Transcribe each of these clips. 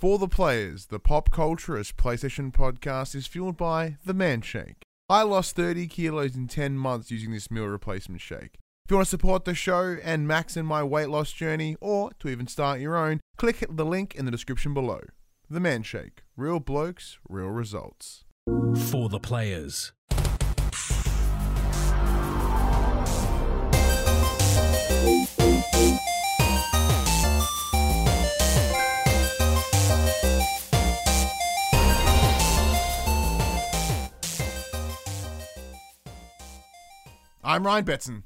For the players, the pop culturist PlayStation podcast is fueled by the Man Shake. I lost 30 kilos in 10 months using this meal replacement shake. If you want to support the show and max in my weight loss journey, or to even start your own, click the link in the description below. The Man Shake. Real blokes, real results. For the players. I'm Ryan Betson.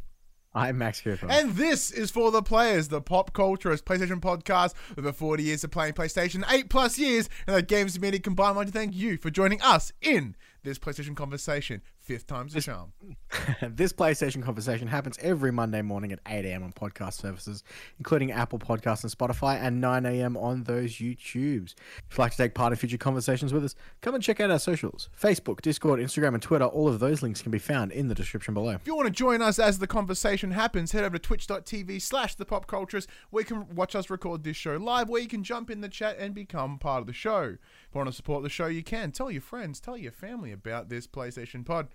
I'm Max Cooper. And this is for the players, the pop culturist PlayStation podcast with over 40 years of playing PlayStation, 8 plus years, and the games community combined. I want to thank you for joining us in this PlayStation conversation. Fifth time's a charm. this PlayStation conversation happens every Monday morning at 8 a.m. on podcast services, including Apple Podcasts and Spotify, and 9 a.m. on those YouTubes. If you'd like to take part in future conversations with us, come and check out our socials Facebook, Discord, Instagram, and Twitter. All of those links can be found in the description below. If you want to join us as the conversation happens, head over to twitch.tv slash the pop where you can watch us record this show live, where you can jump in the chat and become part of the show. If you want to support the show, you can. Tell your friends, tell your family about this PlayStation pod.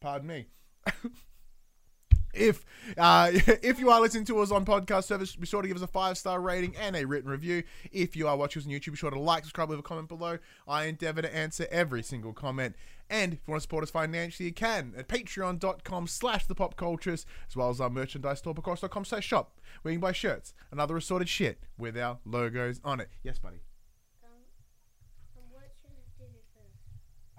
Pardon me. if uh, if you are listening to us on podcast service, be sure to give us a five star rating and a written review. If you are watching us on YouTube, be sure to like, subscribe, leave a comment below. I endeavor to answer every single comment. And if you want to support us financially, you can at patreon.com slash the pop cultures, as well as our merchandise store, com slash shop, where you can buy shirts and other assorted shit with our logos on it. Yes, buddy. Um, um, what should I do first?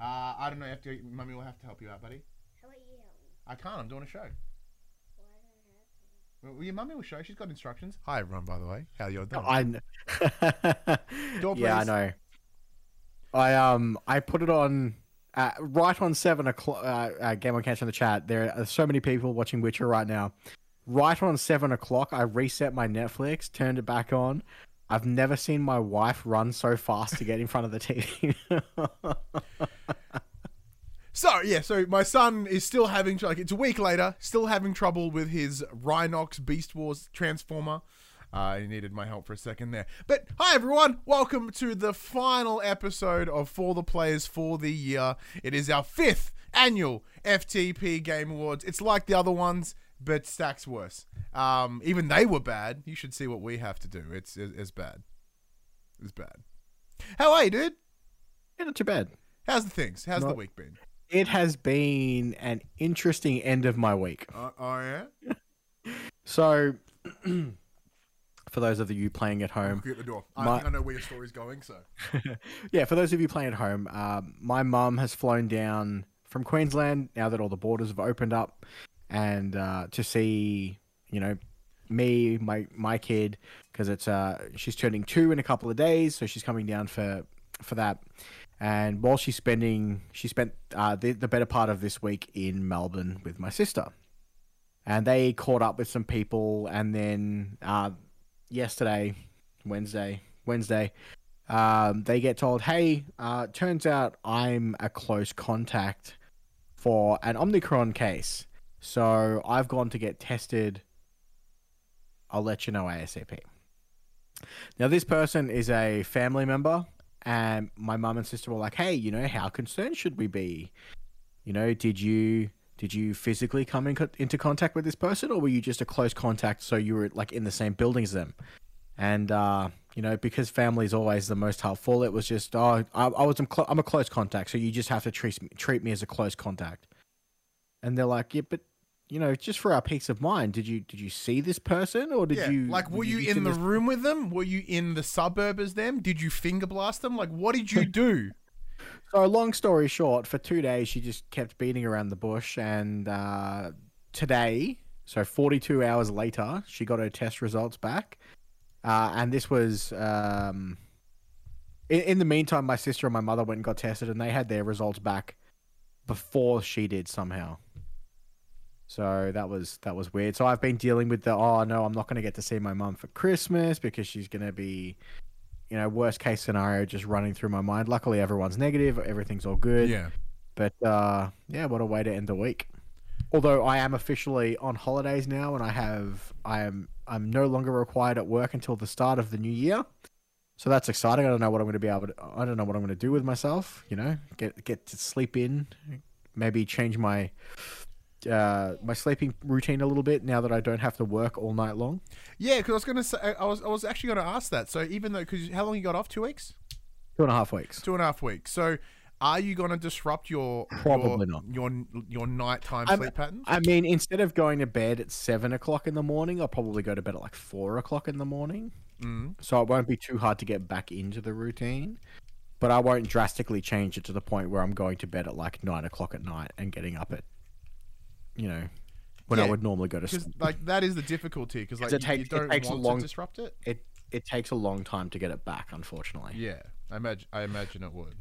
Uh, I don't know. You have to, mummy will have to help you out, buddy. How about you help me? I can't. I'm doing a show. Why don't I have to? Well, your mummy will show. She's got instructions. Hi, everyone. By the way, how you doing? I kn- Door, yeah, I know. I um I put it on uh, right on seven o'clock. Uh, uh, Game on Catch in the chat. There are so many people watching Witcher right now. Right on seven o'clock, I reset my Netflix, turned it back on. I've never seen my wife run so fast to get in front of the TV. So yeah, so my son is still having like it's a week later, still having trouble with his Rhinox Beast Wars Transformer. Uh, he needed my help for a second there. But hi everyone, welcome to the final episode of For the Players for the year. It is our fifth annual FTP Game Awards. It's like the other ones, but stacks worse. Um, even they were bad. You should see what we have to do. It's it's bad. It's bad. How are you, dude? Yeah, not too bad. How's the things? How's the week been? It has been an interesting end of my week. Uh, oh yeah. So, for those of you playing at home, at the door. I My- I know where your story's going. So yeah, for those of you playing at home, um, my mum has flown down from Queensland now that all the borders have opened up, and uh, to see, you know, me, my my kid, because it's uh she's turning two in a couple of days, so she's coming down for for that. And while she's spending, she spent uh, the, the better part of this week in Melbourne with my sister, and they caught up with some people, and then uh, yesterday, Wednesday, Wednesday, um, they get told, "Hey, uh, turns out I'm a close contact for an Omicron case, so I've gone to get tested. I'll let you know ASAP." Now, this person is a family member, and my mum and sister were like, "Hey, you know, how concerned should we be? You know, did you?" Did you physically come in co- into contact with this person, or were you just a close contact? So you were like in the same building as them, and uh, you know because family is always the most helpful it was just oh i, I was cl- i'm a close contact so you just have to treat treat me as a close contact and they're like yeah but you know just for our peace of mind did you did you see this person or did yeah, you like, were did you in the this- room with them? Were you in the suburb as them? Did you finger blast them? Like, what did you do? so long story short for two days she just kept beating around the bush and uh today so 42 hours later she got her test results back uh and this was um in, in the meantime my sister and my mother went and got tested and they had their results back before she did somehow so that was that was weird so i've been dealing with the oh no i'm not going to get to see my mum for christmas because she's going to be you know worst case scenario just running through my mind luckily everyone's negative everything's all good yeah. but uh, yeah, what a way to end the week. Although I am officially on holidays now, and I have I am I'm no longer required at work until the start of the new year. so that's exciting. I don't know what I'm going to be able to. I don't know what I'm going to do with myself. You know, get get to sleep in, maybe change my uh my sleeping routine a little bit now that I don't have to work all night long. Yeah, because I was gonna say I was I was actually gonna ask that. So even though because how long you got off? Two weeks. Two and a half weeks. Two and a half weeks. So are you gonna disrupt your Probably your, not. your your nighttime I'm- sleep patterns? I mean, instead of going to bed at seven o'clock in the morning, I'll probably go to bed at like four o'clock in the morning. Mm. So it won't be too hard to get back into the routine. But I won't drastically change it to the point where I'm going to bed at like nine o'clock at night and getting up at, you know, when I would normally go to Because sleep. like that is the difficulty. Because like it you, you it don't takes a want long- to disrupt it. It it takes a long time to get it back, unfortunately. Yeah, I imagine. I imagine it would.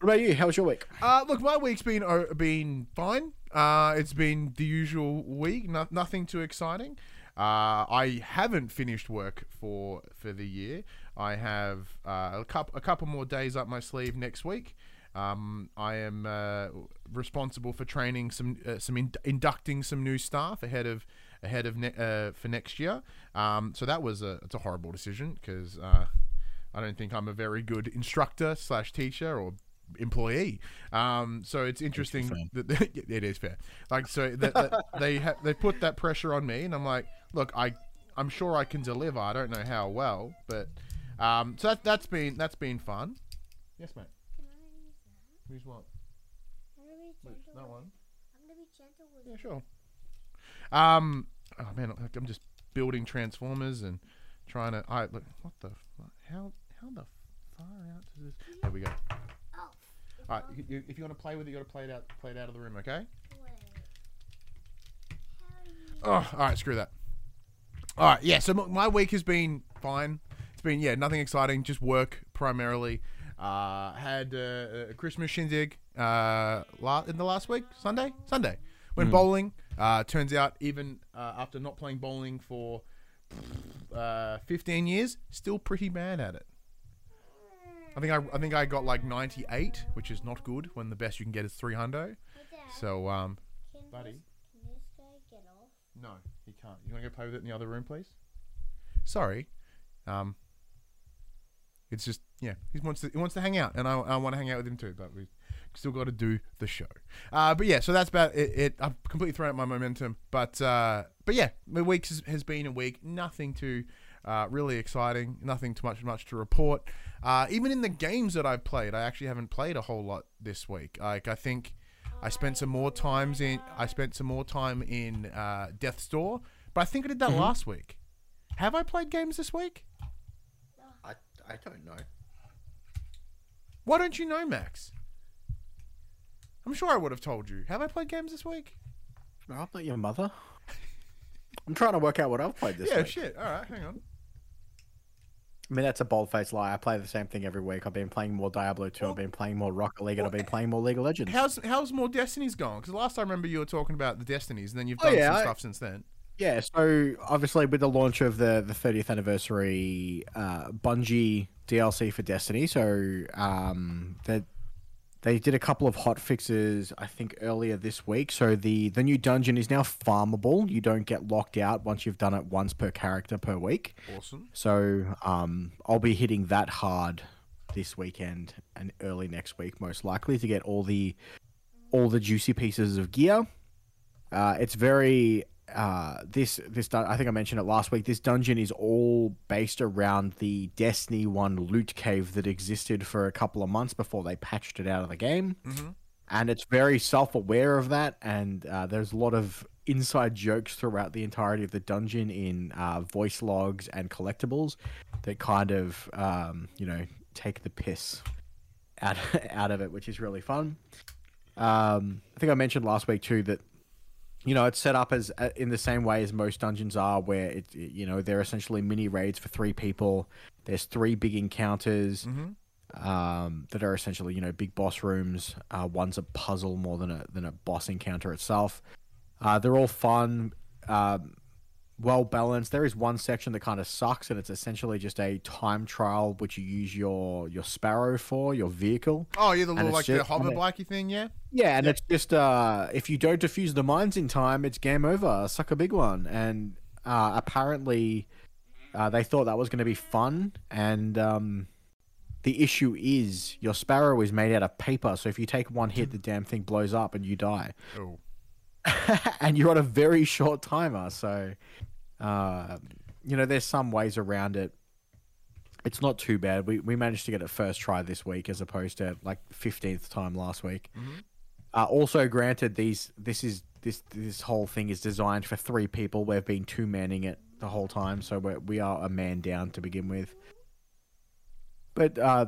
What about you? How was your week? Uh, look, my week's been uh, been fine. Uh, it's been the usual week. No, nothing too exciting. Uh, I haven't finished work for for the year. I have uh, a couple a couple more days up my sleeve next week. Um, I am uh, responsible for training some uh, some in- inducting some new staff ahead of ahead of ne- uh, for next year. Um, so that was a it's a horrible decision because uh, I don't think I'm a very good instructor slash teacher or employee. Um, so it's interesting that it is fair. Like so that, that they ha- they put that pressure on me, and I'm like, look, I I'm sure I can deliver. I don't know how well, but um, so that that's been that's been fun. Yes, mate. Can I use that? Who's what? I'm gonna be Which? gentle. That with- one. I'm gonna be gentle with Yeah, sure. Um, oh man, like, I'm just building transformers and trying to. I look. What the? fu- How how the far out does this? There we go. Oh. All right, you, you, if you want to play with it, you got to play it out, play it out of the room, okay? Wait. How do you? Oh, all right, screw that. All right, yeah. So my week has been fine. It's been yeah, nothing exciting, just work primarily. Uh, had uh, a Christmas shindig uh, la- in the last week, Sunday, Sunday. Went bowling. Uh, turns out, even uh, after not playing bowling for uh, 15 years, still pretty bad at it. I think I, I think I got like 98, which is not good when the best you can get is 300. Hey, So um, can buddy. This, can this guy get off? no, he can't. You want to go play with it in the other room, please? Sorry. Um, it's just yeah, he wants to he wants to hang out, and I, I want to hang out with him too, but we still got to do the show. Uh, but yeah, so that's about it. it I've completely thrown out my momentum, but uh, but yeah, my week has, has been a week. Nothing too uh, really exciting. Nothing too much much to report. Uh, even in the games that I've played, I actually haven't played a whole lot this week. Like I think. I spent some more times in. I spent some more time in uh, Death's Door, but I think I did that last week. Have I played games this week? I, don't know. Why don't you know, Max? I'm sure I would have told you. Have I played games this week? No, I'm not your mother. I'm trying to work out what I've played this week. yeah, week. shit. All right, hang on. I mean, that's a bold faced lie. I play the same thing every week. I've been playing more Diablo 2, I've been playing more Rocket League, and I've been playing more League of Legends. How's how's more Destinies going? Because last time I remember you were talking about the Destinies, and then you've Oh, done yeah, some I- stuff since then. Yeah, so obviously with the launch of the the 30th anniversary uh, Bungie DLC for Destiny, so um, that they did a couple of hot fixes I think earlier this week. So the the new dungeon is now farmable. You don't get locked out once you've done it once per character per week. Awesome. So um, I'll be hitting that hard this weekend and early next week, most likely, to get all the all the juicy pieces of gear. Uh, it's very uh, this this dun- I think I mentioned it last week. This dungeon is all based around the Destiny One loot cave that existed for a couple of months before they patched it out of the game Mhm. and it's very self-aware of that and uh, there's a lot of inside jokes throughout the entirety of the dungeon in uh, voice logs and collectibles that kind of um, you know take the piss out out of it which is really fun um, i think i mentioned last week too that you know it's set up as uh, in the same way as most dungeons are where it you know they're essentially mini raids for three people there's three big encounters Mm-hmm. um, that are essentially you know big boss rooms. Uh, one's a puzzle more than a than a boss encounter itself. Uh, they're all fun, um, well balanced. There is one section that kind of sucks, and it's essentially just a time trial which you use your your sparrow for your vehicle. Oh, yeah, the little like the just- hover and thing, yeah. Yeah, and it's just uh, if you don't defuse the mines in time, it's game over. Suck a big one. And uh, apparently, Uh, they thought that was going to be fun, and um, the issue is your sparrow is made out of paper. So if you take one hit, the damn thing blows up and you die. Oh, and you're on a very short timer. So, uh, you know, there's some ways around it. It's not too bad. We we managed to get it first try this week as opposed to like fifteenth time last week. Uh, also, granted, these this is this this whole thing is designed for three people. We've been two manning it the whole time, so we're, we are a man down to begin with. But uh,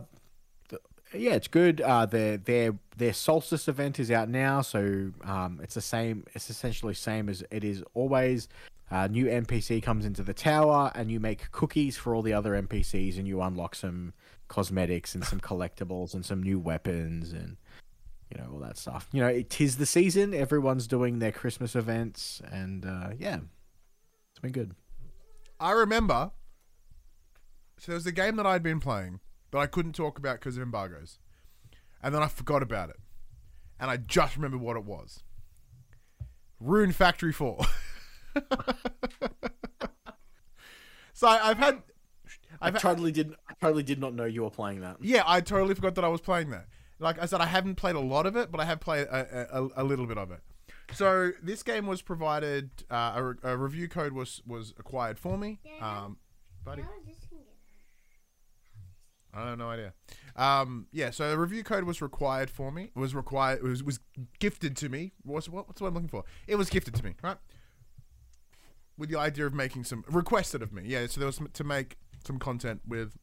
th- yeah, it's good. Uh, their their their solstice event is out now, so um, it's the same. It's essentially same as it is always. Uh, new NPC comes into the tower, and you make cookies for all the other NPCs, and you unlock some cosmetics and some collectibles and some new weapons and you know all that stuff. You know, it is the season. Everyone's doing their Christmas events, and uh, yeah, it's been good. I remember. So there was a game that I'd been playing that I couldn't talk about because of embargoes, and then I forgot about it, and I just remember what it was. Rune Factory Four. so I, I've had. I I've had, totally did. I totally did not know you were playing that. Yeah, I totally forgot that I was playing that. Like I said, I haven't played a lot of it, but I have played a, a, a little bit of it. So this game was provided. Uh, a, re- a review code was was acquired for me. Um, buddy, How is this I have no idea. Um, yeah, so a review code was required for me. Was required. Was was gifted to me. What's what, what's what I'm looking for? It was gifted to me, right? With the idea of making some requested of me. Yeah, so there was some, to make some content with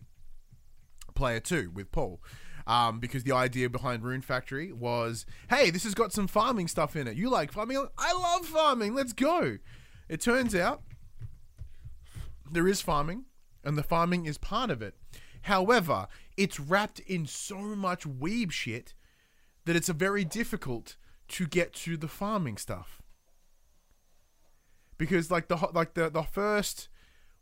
player two with Paul. Um, because the idea behind Rune Factory was, hey, this has got some farming stuff in it. You like farming? I love farming. Let's go. It turns out there is farming, and the farming is part of it. However, it's wrapped in so much weeb shit that it's a very difficult to get to the farming stuff. Because like the like the the first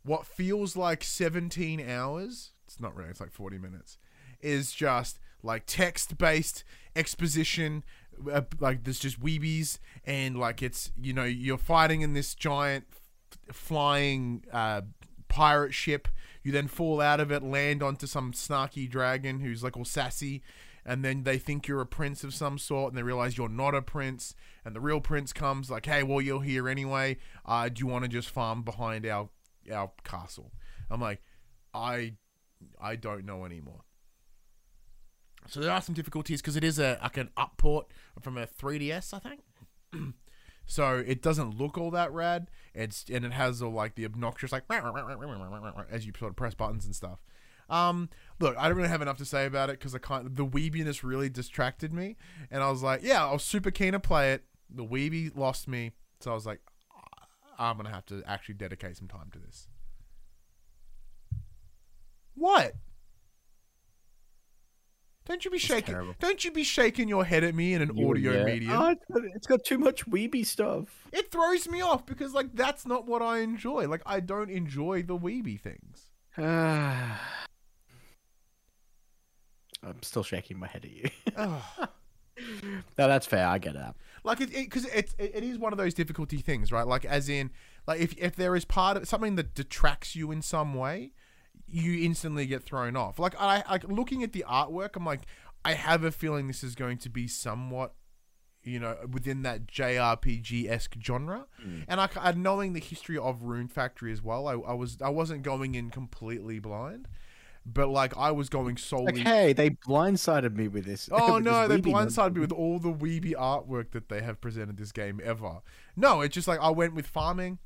what feels like 17 hours, it's not really, it's like 40 minutes, is just like text based exposition uh, like there's just weebies and like it's you know you're fighting in this giant f- flying uh, pirate ship. You then fall out of it land onto some snarky dragon who's like all sassy and then they think you're a prince of some sort and they realize you're not a prince and the real prince comes like hey well you're here anyway. Uh, do you want to just farm behind our our castle? I'm like i i don't know anymore. So there are some difficulties because it is a like an upport from a 3ds i think. So it doesn't look all that rad. It's and it has all like the obnoxious like as you sort of press buttons and stuff um look i don't really have enough to say about it because i can't the weebiness really distracted me and i was like yeah i was super keen to play it the weeby lost me so i was like i'm gonna have to actually dedicate some time to this what don't you be shaking terrible. don't you be shaking your head at me in an audio Yeah. medium Oh, it's got- it's got too much weeby stuff. it throws me off because like that's not what I enjoy. Like I don't enjoy the weeby things. I'm still shaking my head at you. Ugh. no, that's fair. I get that. like it because it, it, it is one of those difficulty things, right? Like as in like if if there is part of something that detracts you in some way, you instantly get thrown off. Like I like looking at the artwork, I'm like I have a feeling this is going to be somewhat you know, within that JRPG esque genre, mm. and I, I knowing the history of Rune Factory as well, I, I was I wasn't going in completely blind, but like I was going solely Like, hey, they blindsided me with this. Oh with no, this they blindsided me with all the weeby artwork that they have presented this game ever. No, it's just like I went with farming.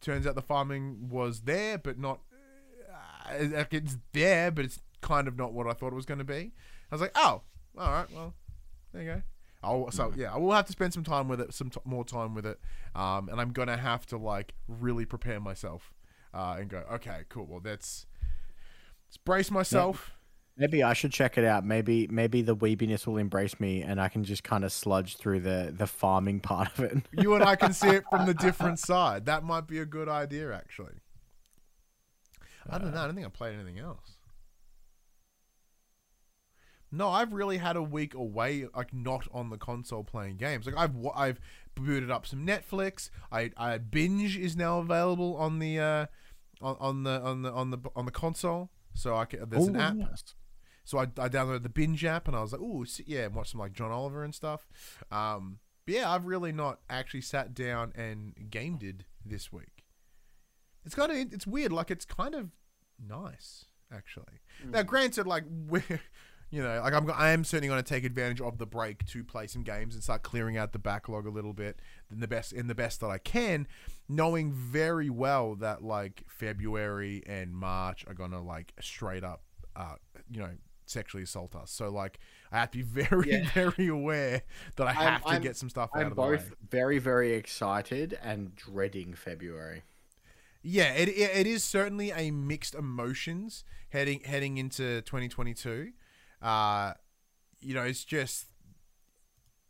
Turns out the farming was there, but not. Uh, like it's there, but it's kind of not what I thought it was going to be. I was like, oh, all right, well, there you go. I'll, so yeah, I will have to spend some time with it, some t- more time with it, um, and I'm gonna have to like really prepare myself uh, and go, okay, cool. Well, that's brace myself. Maybe I should check it out. Maybe maybe the weebiness will embrace me, and I can just kind of sludge through the the farming part of it. you and I can see it from the different side. That might be a good idea, actually. Other than that, I don't think I played anything else. No, I've really had a week away, like not on the console playing games. Like I've I've booted up some Netflix. I, I binge is now available on the uh, on, on the on the on the on the console. So I can, there's an app. nice. So I, I downloaded the binge app and I was like, oh yeah, and watch some like John Oliver and stuff. Um, but yeah, I've really not actually sat down and gamed it this week. It's kind of it's weird. Like it's kind of nice actually. Now, granted, like we're. You know, like I'm, I am certainly going to take advantage of the break to play some games and start clearing out the backlog a little bit in the best in the best that I can, knowing very well that like February and March are gonna like straight up, uh, you know, sexually assault us. So like I have to be very Yeah. very aware that I I'm- have to I'm- get some stuff out I'm of the way. both very, very excited and dreading February. Yeah, it, it it is certainly a mixed emotions heading heading into 2022. Uh, you know, it's just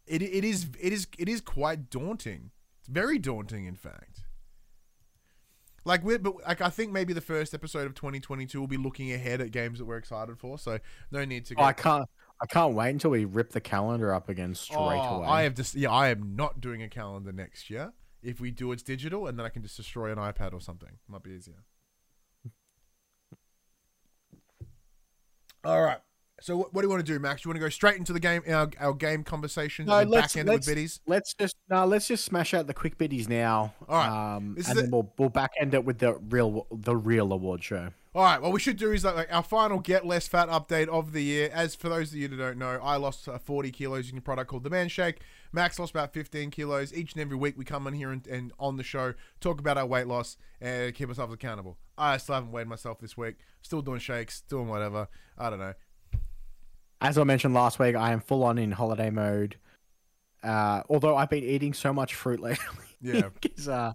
it it is it is it is quite daunting. It's very daunting, in fact. Like we, but like I think maybe the first episode of 2022 will be looking ahead at games that we're excited for. So no need to. Oh, I can't. I can't wait until we rip the calendar up again straight Oh, away. I have just yeah, I am not doing a calendar next year. If we do, it's digital, and then I can just destroy an iPad or something. Might be easier. All right. So what, what do you want to do, Max? You want to go straight into the game, our, our game conversation, No, and let's- back end with let's- biddies? Let's just no. Let's just smash out the quick biddies now. All right. Um, and is then we'll we'll back end it with the real the real award show. All right. What we should do is like, like our final get less fat update of the year. As for those of you that don't know, I lost uh, 40 kilos using a product called the Man Shake. Max lost about 15 kilos. Each and every week we come in here and, and on the show talk about our weight loss and keep ourselves accountable. I still haven't weighed myself this week. Still doing shakes. Doing whatever. I don't know. As I mentioned last week, I am full on in holiday mode. Uh, although I've been eating so much fruit lately. Yeah. because uh,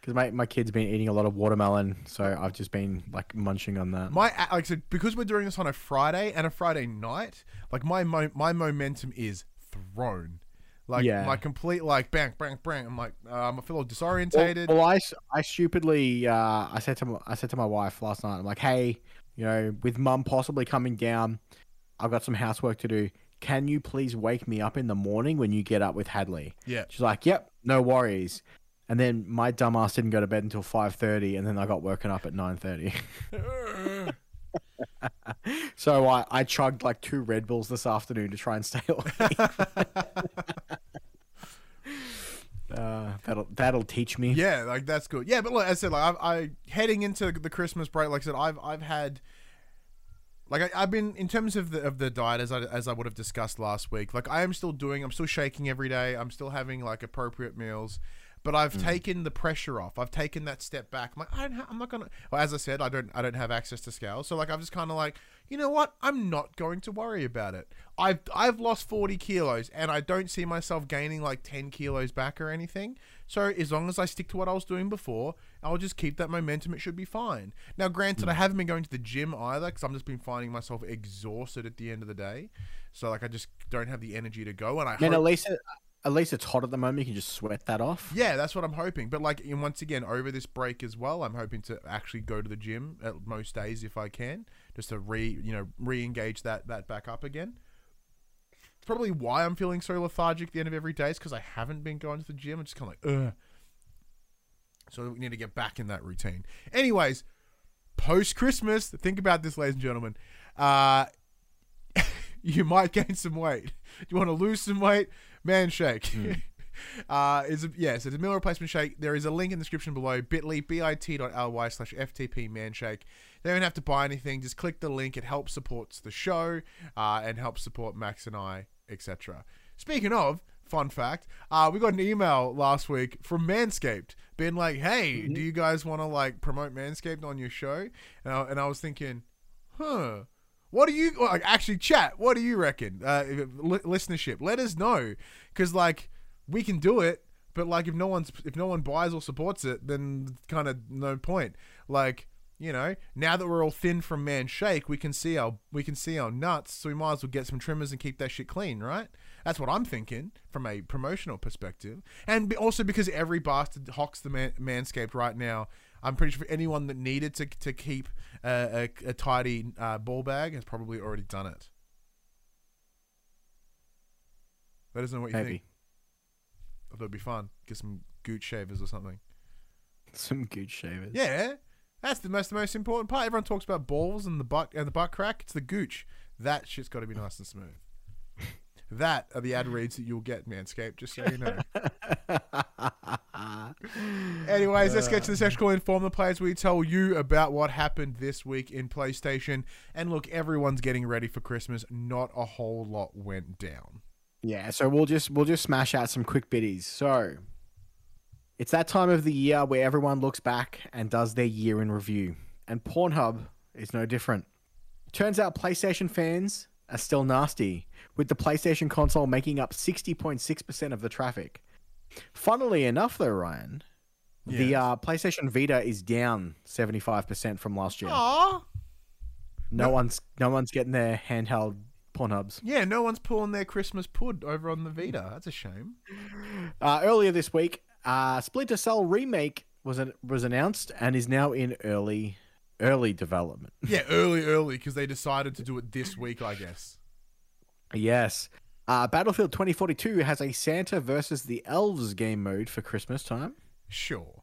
because my my kid's been eating a lot of watermelon, so I've just been like munching on that. My like I said, because we're doing this on a Friday and a Friday night, like my mo- my momentum is thrown. Like Yeah. my complete like bang bang bang. I'm like um, I feel all Well, disorientated. well, I stupidly uh, I said to my, I said to my wife last night. I'm like, hey, you know, with mum possibly coming down, I've got some housework to do. Can you please wake me up in the morning when you get up with Hadley? yeah. She's like, yep, no worries. And then my dumbass didn't go to bed until five thirty, and then I got woken up at nine thirty. so I, I chugged like two Red Bulls this afternoon to try and stay awake. uh, that'll that'll teach me. Yeah, like that's good. Yeah, but like I said, like I, I heading into the Christmas break, like I said, I've I've had like I, I've been in terms of the of the diet as I as I would have discussed last week. Like I am still doing, I'm still shaking every day. I'm still having like appropriate meals, but I've Mm. taken the pressure off. I've taken that step back. I'm like I don't ha- I'm not gonna. Well, as I said, I don't I don't have access to scales, so like I'm just kind of like you know what? I'm not going to worry about it. I've I've lost 40 kilos and I don't see myself gaining like 10 kilos back or anything. So as long as I stick to what I was doing before, I'll just keep that momentum. It should be fine. Now, granted, I haven't been going to the gym either because I'm just been finding myself exhausted at the end of the day. So like I just don't have the energy to go. And I Man, hope- at least at least it's hot at the moment. You can just sweat that off. yeah, that's what I'm hoping. But like, and once again, over this break as well, I'm hoping to actually go to the gym at most days if I can, just to re, you know, re-engage that that back up again. It's probably why I'm feeling so lethargic at the end of every day is because I haven't been going to the gym. I'm just kind of like, ugh. So we need to get back in that routine. Anyways, post Christmas, think about this, ladies and gentlemen. Uh, you might gain some weight. You want to lose some weight? Man shake. uh, is a, yes, it's a meal replacement shake. There is a link in the description below. Bit.ly, bit.ly slash FTP man shake. They don't have to buy anything. Just click the link. It helps supports the show uh, and helps support Max and I, etc. Speaking of, fun fact, uh, we got an email last week from Manscaped being like, hey, do you guys want to like promote Manscaped on your show? And I, and I was thinking, huh. What do you like? Actually, chat. What do you reckon? Uh, li- listenership. Let us know, because like we can do it, but like if no one's if no one buys or supports it, then kind of no point. Like you know, now that we're all thin from man shake, we can see our we can see our nuts, so we might as well get some trimmers and keep that shit clean, right? That's what I'm thinking from a promotional perspective, and also because every bastard hawks the man- manscaped right now. I'm pretty sure anyone that needed to to keep a, a, a tidy uh, ball bag has probably already done it. Let us know what you Maybe think. I thought it'd be fun. Get some gooch shavers or something. some gooch shavers. Yeah, That's the most the most important part. Everyone talks about balls and the butt and the butt crack. It's the gooch. That shit's got to be nice and smooth. That are the ad reads that you'll get, Manscaped. Just so you know. Anyways, let's get to the uh, section called Inform the Players. We tell you about what happened this week in PlayStation. And look, everyone's getting ready for Christmas. Not a whole lot went down. Yeah, so we'll just we'll just smash out some quick biddies. So it's that time of the year where everyone looks back and does their year in review. And Pornhub is no different. Turns out PlayStation fans are still nasty, with the PlayStation console making up 60.6% of the traffic. Funnily enough, though, Ryan, the uh, PlayStation Vita is down 75% from last year. Aww. No one's no one's getting their handheld Pornhubs. Yeah, no one's pulling their Christmas pud over on the Vita. That's a shame. Uh, earlier this week, uh, Splinter Cell remake was an, was announced and is now in early early development. Yeah, early, early, because they decided to do it this week, I guess. yes. Uh, Battlefield 2042 has a Santa versus the Elves game mode for Christmas time. Sure.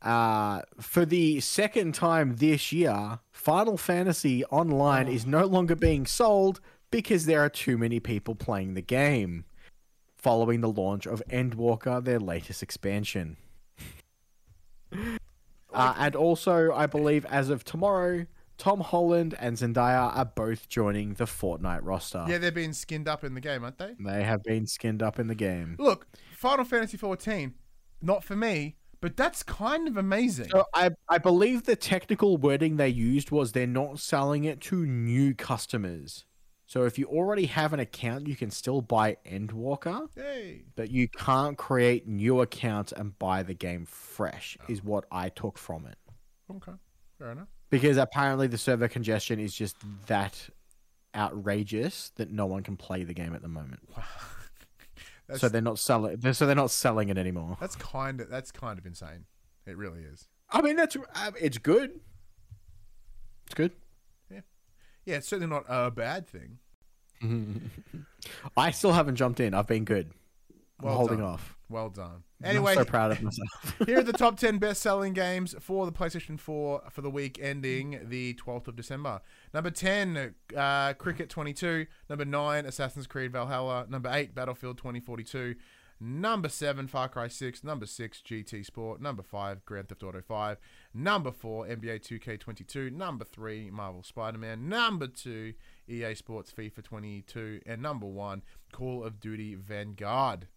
Uh, for the second time this year, Final Fantasy Online is no longer being sold because there are too many people playing the game, following the launch of Endwalker, their latest expansion. uh, and also, I believe as of tomorrow, Tom Holland and Zendaya are both joining the Fortnite roster. Yeah, they're being skinned up in the game, aren't they? They have been skinned up in the game. Look, Final Fantasy 14, not for me, but that's kind of amazing. So I, I believe the technical wording they used was they're not selling it to new customers. So if you already have an account, you can still buy Endwalker, Hey. but you can't create new accounts and buy the game fresh, is what I took from it. Okay. Fair enough. Because apparently the server congestion is just that outrageous that no one can play the game at the moment. That's, So they're not selling. So they're not selling it anymore. that's kind of that's kind of insane. It really is. I mean, that's uh, it's good. It's good. Yeah, it's certainly not a bad thing. I still haven't jumped in. I've been good. I'm Well holding done. off. Well done. I'm Anyway, so proud of myself. here are the top 10 best selling games for the PlayStation 4 for the week ending the 12th of December. Number 10, uh, Cricket 22. Number 9, Assassin's Creed Valhalla. Number 8, Battlefield 2042. Number 7, Far Cry 6. Number 6, GT Sport. Number 5, Grand Theft Auto 5. Number 4, NBA 2K22. Number 3, Marvel Spider Man. Number 2, EA Sports FIFA 22. And number 1, Call of Duty Vanguard.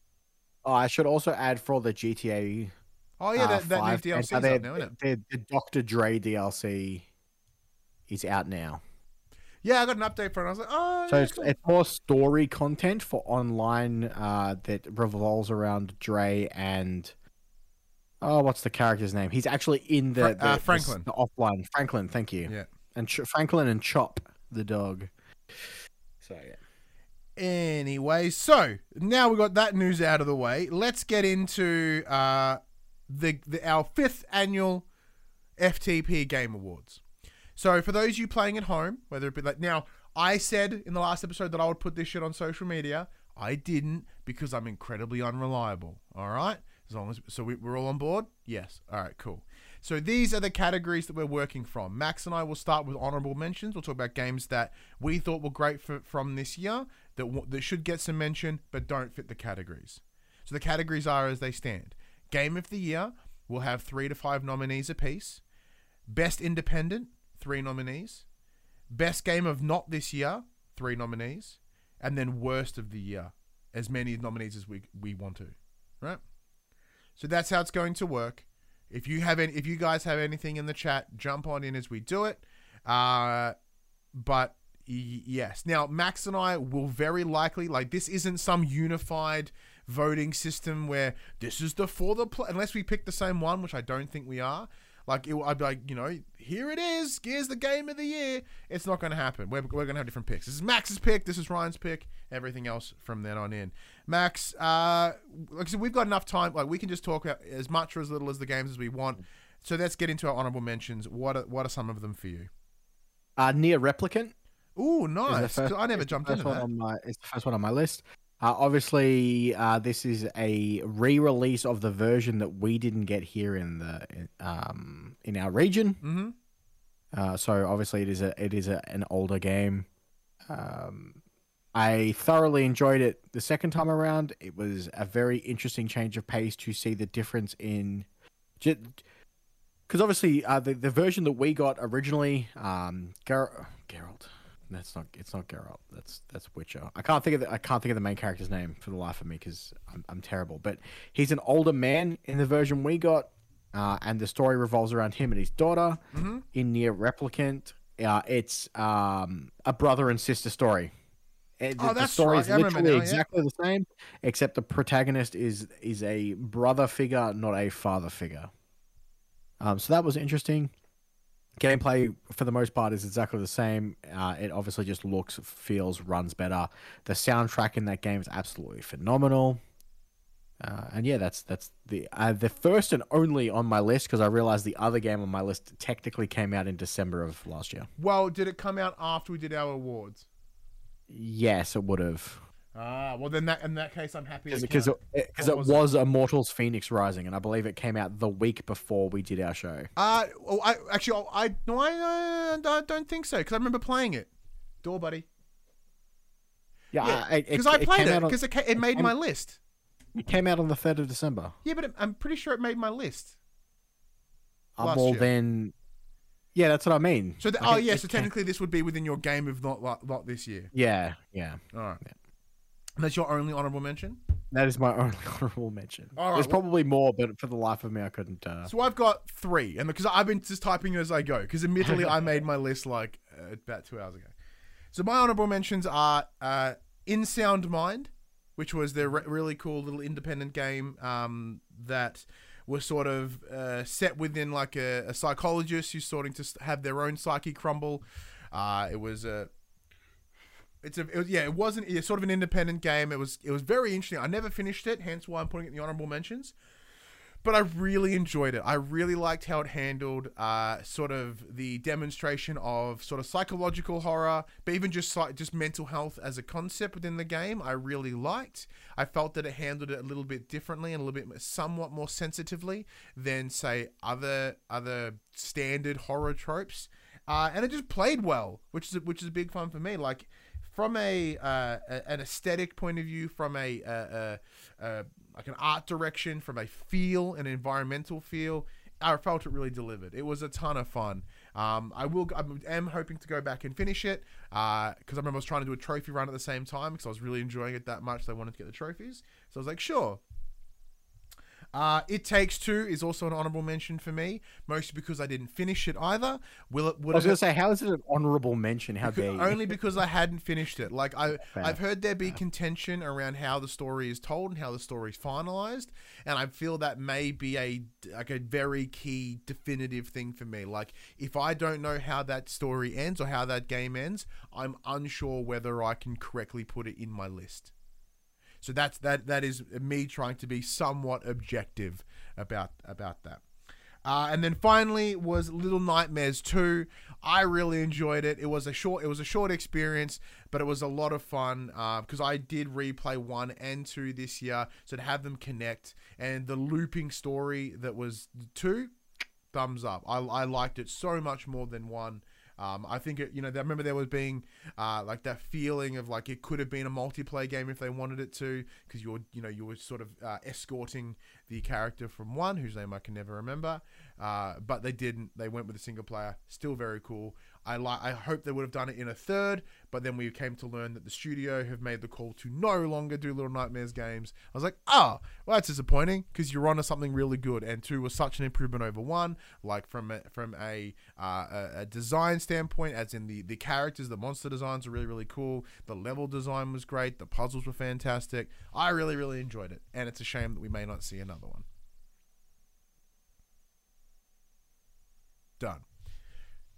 oh, I should also add for the GTA. Oh, yeah, uh, that, that new 5, DLC's their- now, isn't it? The Dr. Dre DLC is out now. Yeah, I got an update for it. I was like, oh, So yeah, it's, cool. it's more story content for online uh, that revolves around Dre and oh, what's the character's name? He's actually in the, Fra- the, uh, the- Franklin. the offline. Franklin, thank you. yeah. And Ch- Franklin and Chop the dog. So yeah. Anyway, so now we got that news out of the way. Let's get into uh, the, the our fifth annual FTP Game Awards. So for those of you playing at home, whether it be like now, I said in the last episode that I would put this shit on social media. I didn't because I'm incredibly unreliable. All right, as long as so we, we're all on board. Yes. All right. Cool. So these are the categories that we're working from. Max and I will start with honorable mentions. We'll talk about games that we thought were great for, from this year that that should get some mention but don't fit the categories. So the categories are as they stand. Game of the year will have three to five nominees apiece. Best independent, three nominees. Best game of not this year, three nominees, and then worst of the year, as many nominees as we we want to, right? So that's how it's going to work. If you have any, if you guys have anything in the chat, jump on in as we do it. Uh, but y- yes, now Max and I will very likely like this isn't some unified voting system where this is the for the pl- unless we pick the same one, which I don't think we are. Like it, I'd be like, you know, here it is. Here's the game of the year. It's not going to happen. We're, we're going to have different picks. This is Max's pick. This is Ryan's pick. Everything else from then on in. Max, uh, like I said, we've got enough time. Like we can just talk about as much or as little as the games as we want. So let's get into our honorable mentions. What are, what are some of them for you? Uh, NieR Replicant Ooh, nice. first- I never jumped into that. On my, it's the first one on my list. Uh, obviously, uh, this is a re-release of the version that we didn't get here in the in, um, in our region. Mm-hmm. Uh, so obviously, it is a it is a, an older game. Um, I thoroughly enjoyed it the second time around. It was a very interesting change of pace to see the difference in, because obviously uh, the the version that we got originally, um, Ger- Geralt. That's not. It's not Geralt. That's that's Witcher. I can't think of the, I can't think of the main character's name for the life of me because I'm I'm terrible. But he's an older man in the version we got, uh, and the story revolves around him and his daughter. Mm-hmm. In NieR Replicant, uh, it's um, a brother and sister story. And Oh, the, the that's story right. is Yeah, I remember literally now, yeah. exactly the same, except the protagonist is is a brother figure, not a father figure. Um, so that was interesting. Gameplay, for the most part, is exactly the same. Uh, it obviously just looks, feels, runs better. The soundtrack in that game is absolutely phenomenal. Uh, and yeah, that's that's the uh, the first and only on my list because I realized the other game on my list technically came out in December of last year. Well, did it come out after we did our awards? Yes, it would have Ah, well then that in that case, I'm happy to because count it, because it was was, it? Immortals Fenyx Rising, and I believe it came out the week before we did our show. Uh, oh, I actually, oh, I no, I, uh, I don't think so because I remember playing it. Door, buddy. Yeah, Yeah, I- because I played it because it, ca- it made came- my list. It came out on the third of December. Yeah, but it, I'm pretty sure it made my list. Uh, Last well, year. then, yeah, that's what I mean. So, the, Like, oh it- yeah, it so came- technically this would be within your game of not lot, lot this year. yeah, yeah, All right. Yeah. That's your only honorable mention. that is my only honorable mention. Right, There's well- probably more, but for the life of me, I couldn't. Uh... So I've got three, and because I've been just typing as I go, because admittedly I made my list like uh, about two hours ago. So my honorable mentions are uh, In Sound Mind, which was the re- really cool little independent game um, that was sort of uh, set within like a, a psychologist who's starting to have their own psyche crumble. Uh, it was a it's a it was, yeah it wasn't it's sort of an independent game it was it was very interesting i never finished it hence why i'm putting it in the honorable mentions but I really enjoyed it. I really liked how it handled uh, sort of the demonstration of sort of psychological horror, but even just just mental health as a concept within the game. I really liked. I felt that it handled it a little bit differently and a little bit somewhat more sensitively than say other other standard horror tropes, uh, and it just played well, which is which is a big fun for me. Like from a, uh, a an aesthetic point of view, from a, uh uh uh like an art direction, from a feel, an environmental feel, I felt it really delivered. It was a ton of fun. Um, I will. I am hoping to go back and finish it because I remember I was trying to do a trophy run at the same time because I was really enjoying it that much. So I wanted to get the trophies. So I was like, sure. Uh, it Takes Two is also an honorable mention for me, mostly because I didn't finish it either. Will it? Would I was gonna say, how is it an honorable mention? How dare you? only because I hadn't finished it. Like I, Fair. I've heard there be contention around how the story is told and how the story is finalized, and I feel that may be a like a very key definitive thing for me. Like if I don't know how that story ends or how that game ends, I'm unsure whether I can correctly put it in my list. So that's that. That is me trying to be somewhat objective about about that. Uh, and then finally was Little Nightmares 2. I really enjoyed it. It was a short it was a short experience, but it was a lot of fun because I did replay 1 and 2 this year, so to have them connect and the looping story that was 2 thumbs up. I, I liked it so much more than 1. Um, I think it, you know, I remember there was being uh, like that feeling of like it could have been a multiplayer game if they wanted it to, because you're, you know, you were sort of uh, escorting the character from one whose name I can never remember, uh, but they didn't. They went with a single player. Still very cool. I like. I hope they would have done it in a third, but then we came to learn that the studio have made the call to no longer do Little Nightmares games. I was like, ah, well, that's disappointing because you're onto something really good, and two was such an improvement over one. Like from a, from a, uh, a design standpoint, as in the the characters, the monster designs are really really cool. The level design was great. The puzzles were fantastic. I really really enjoyed it, and it's a shame that we may not see another one. Done.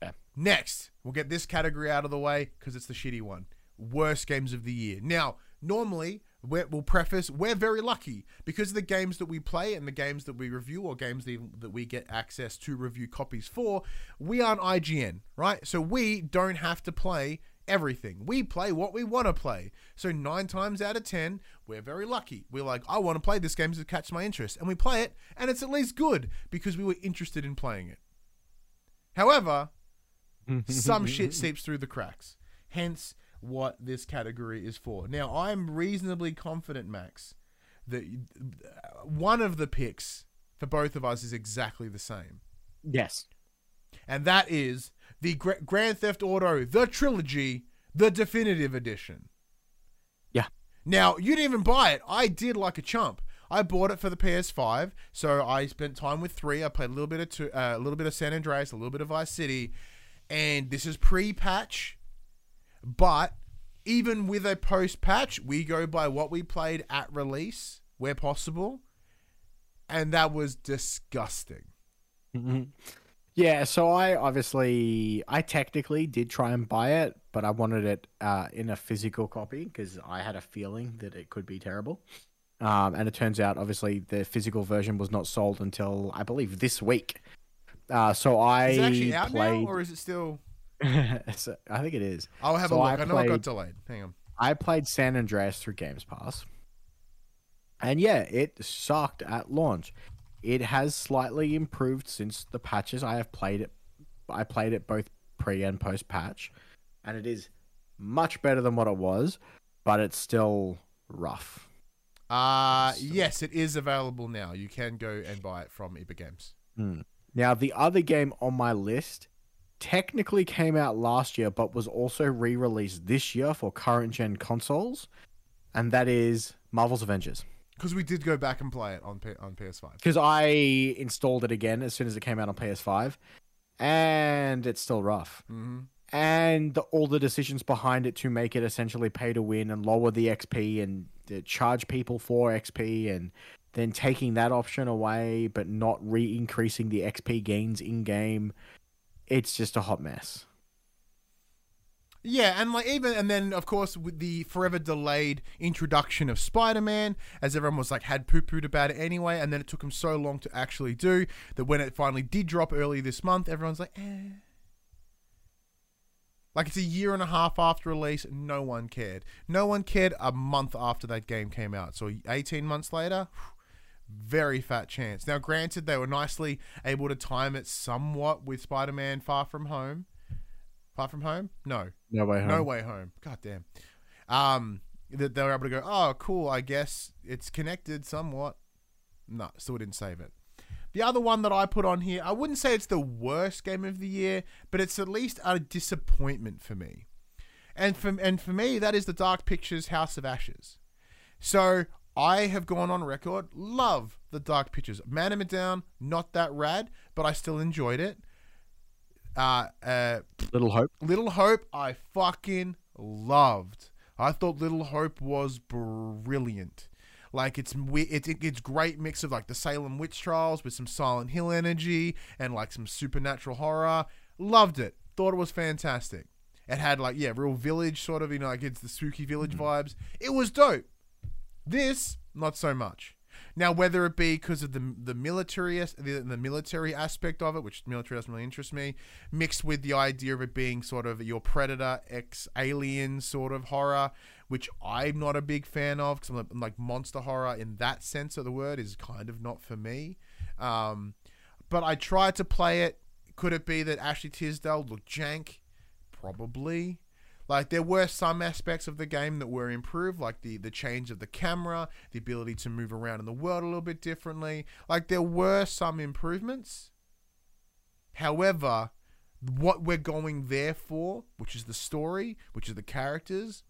Yeah. Next, we'll get this category out of the way because it's the shitty one. Worst games of the year. Now, normally, we're, we'll preface, we're very lucky because of the games that we play and the games that we review or games that we get access to review copies for, we aren't IGN, right? So we don't have to play everything. We play what we want to play. So nine times out of ten, we're very lucky. We're like, I want to play this game to catch my interest, and we play it, and it's at least good because we were interested in playing it. However, some shit seeps through the cracks. Hence, what this category is for. Now, I'm reasonably confident, Max, that one of the picks for both of us is exactly the same, Yes. and that is the Gra- Grand Theft Auto: The Trilogy, the definitive edition. Yeah. Now, you didn't even buy it. I did like a chump. I bought it for the PS5, so I spent time with three. I played a little bit of two, uh, a little bit of San Andreas, a little bit of Vice City, and this is pre-patch. But even with a post-patch, we go by what we played at release, where possible, and that was disgusting. Yeah, so I obviously, I technically did try and buy it, but I wanted it uh, in a physical copy because I had a feeling that it could be terrible. Um, and it turns out, obviously, the physical version was not sold until I believe this week. Uh, so I Is it actually out played. now, or is it still? So- I think it is. I'll have So a I look. I, know it got delayed. Hang on. I played San Andreas through Games Pass. And yeah, it sucked at launch. It has slightly improved since the patches. I have played it I played it both pre and post patch, and it is much better than what it was, but it's still rough. Uh yes, it is available now. You can go and buy it from Epic Games. Now, the other game on my list technically came out last year, but was also re released this year for current gen consoles, and that is Marvel's Avengers. Because we did go back and play it on P- on PS5. because I installed it again as soon as it came out on PS5, and it's still rough. hmm And the, all the decisions behind it to make it essentially pay to win and lower the XP and uh, charge people for XP, and then taking that option away but not re increasing the XP gains in game, it's just a hot mess. Yeah, and like even and then of course with the forever delayed introduction of Spider-Man, as everyone was like had poo-pooed about it anyway, and then it took him so long to actually do that when it finally did drop early this month, everyone's like, eh. Like it's a year and a half after release, no one cared. No one cared a month after that game came out. So 18 months later, very fat chance. Now, granted, they were nicely able to time it somewhat with Spider-Man Far From Home. Far From Home? No, No way home. no way home. God damn. Um, that they were able to go. Oh, cool. I guess it's connected somewhat. No, still didn't save it. The other one that I put on here, I wouldn't say it's the worst game of the year, but it's at least a disappointment for me. And for and for me, that is the Dark Pictures House of Ashes. So I have gone on record, love the Dark Pictures. Man of Medan, not that rad, but I still enjoyed it. Uh, uh, Little Hope. Little Hope, I fucking loved. I thought Little Hope was brilliant. Like it's we- it's it's great mix of like the Salem witch trials with some Silent Hill energy and like some supernatural horror. Loved it. Thought it was fantastic. It had like yeah, real village sort of you know like it's the spooky village vibes. It was dope. This not so much. Now, whether it be because of the the military the, the military aspect of it, which military doesn't really interest me, mixed with the idea of it being sort of your predator ex alien sort of horror, which I'm not a big fan of because I'm, like monster horror in that sense of the word is kind of not for me. Um, but I tried to play it. Could it be that Ashley Tisdale looked jank? Probably. Like there were some aspects of the game that were improved, like the the change of the camera, the ability to move around in the world a little bit differently. Like there were some improvements. However, what we're going there for, which is the story, which is the characters,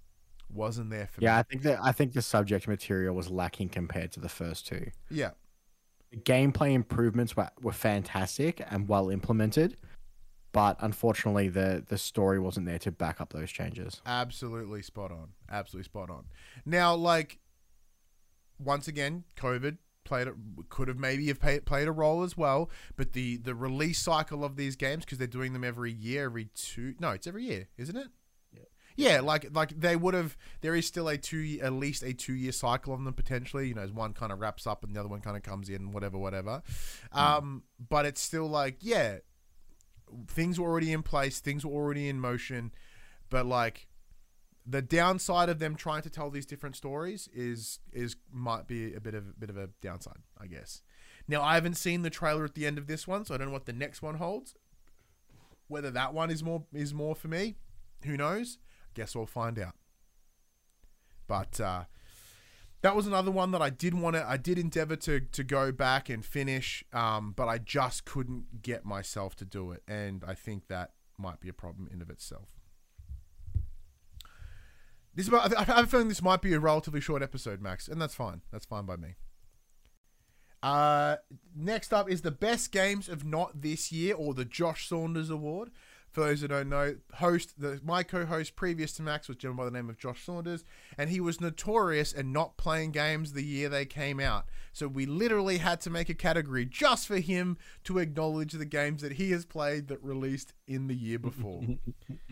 wasn't there for Yeah, me. I think that I think the subject material was lacking compared to the first two. Yeah. The gameplay improvements were, were fantastic and well implemented, but unfortunately the the story wasn't there to back up those changes. Absolutely spot on. Absolutely spot on. Now, like, once again, COVID played a, could have maybe have played, played a role as well. But the the release cycle of these games because they're doing them every year, every two. No, it's every year, isn't it? Yeah, Yeah, like like they would have. There is still a two, at least a two year cycle on them potentially. You know, as one kind of wraps up and the other one kind of comes in, whatever, whatever. Um, but it's still like, yeah, things were already in place, things were already in motion. but like the downside of them trying to tell these different stories is is might be a bit of a bit of a downside, I guess. Now I haven't seen the trailer at the end of this one, so I don't know what the next one holds. Whether that one is more is more for me, who knows? Guess we'll find out. But uh, that was another one that I did want to. I did endeavor to to go back and finish, um, but I just couldn't get myself to do it, and I think that might be a problem in of itself. This, might- I have a feeling this might be a relatively short episode, Max, and that's fine. That's fine by me. Uh, next up is the best games of not this year, or the Josh Saunders Award. For those who don't know, host the my co-host previous to Max was a gentleman by the name of Josh Saunders, and he was notorious and not playing games the year they came out. So we literally had to make a category just for him to acknowledge the games that he has played that released in the year before.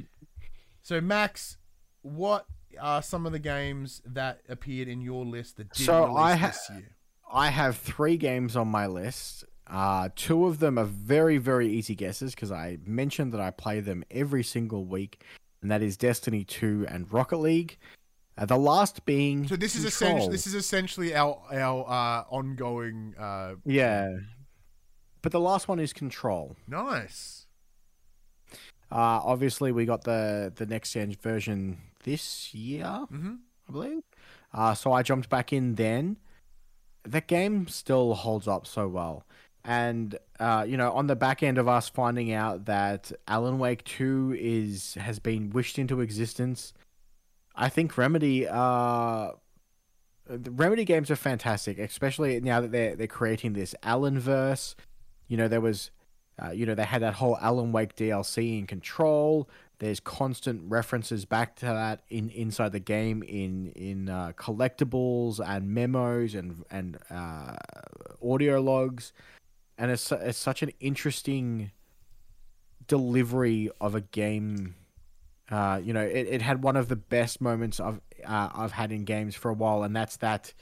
so Max, what are some of the games that appeared in your list that did So release I ha- this year? I have three games on my list. Uh, two of them are very, very easy guesses because I mentioned that I play them every single week, and that is Destiny 2 and Rocket League. Uh, the last being So this is Control. essentially this is essentially our our uh, ongoing. Uh, yeah, but the last one is Control. nice. Uh, obviously, we got the the next gen version this year, hmm I believe. Uh, so I jumped back in then. That game still holds up so well. And uh, you know, on the back end of us finding out that Alan Wake 2 is has been wished into existence, I think Remedy uh the Remedy games are fantastic, especially now that they're they're creating this Alan verse. You know, there was uh, you know, they had that whole Alan Wake DLC in Control. There's constant references back to that in inside the game in in uh, collectibles and memos and and uh, audio logs, and it's it's such an interesting delivery of a game. Uh, you know, it, it had one of the best moments I've uh, I've had in games for a while, and that's that.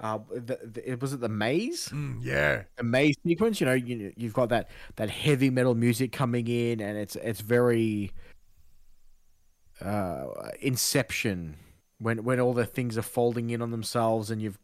Uh, the, the, it was it the maze Mm, yeah. the maze sequence. You know, you you've got that that heavy metal music coming in, and it's it's very uh, Inception when when all the things are folding in on themselves, and you've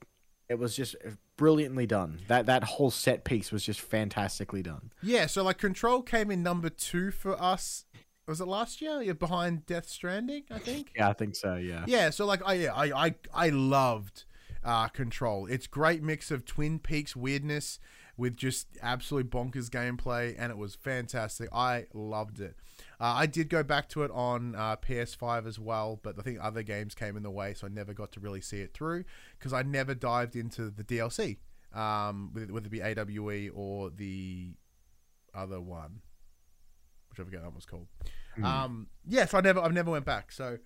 it was just brilliantly done. That that whole set piece was just fantastically done. Yeah. So like, Control came in number two for us. Was it last year? You're behind Death Stranding, I think. Yeah, I think so. Yeah. Yeah, so like I yeah, I I I loved uh Control. It's great mix of Twin Peaks weirdness with just absolute bonkers gameplay and it was fantastic. I loved it. Uh, I did go back to it on uh, PS5 as well, but I think other games came in the way, so I never got to really see it through because I never dived into the DLC, um, whether it be AWE or the other one, which I forget what that was called. Um, yeah, so I never, I've never went back. So,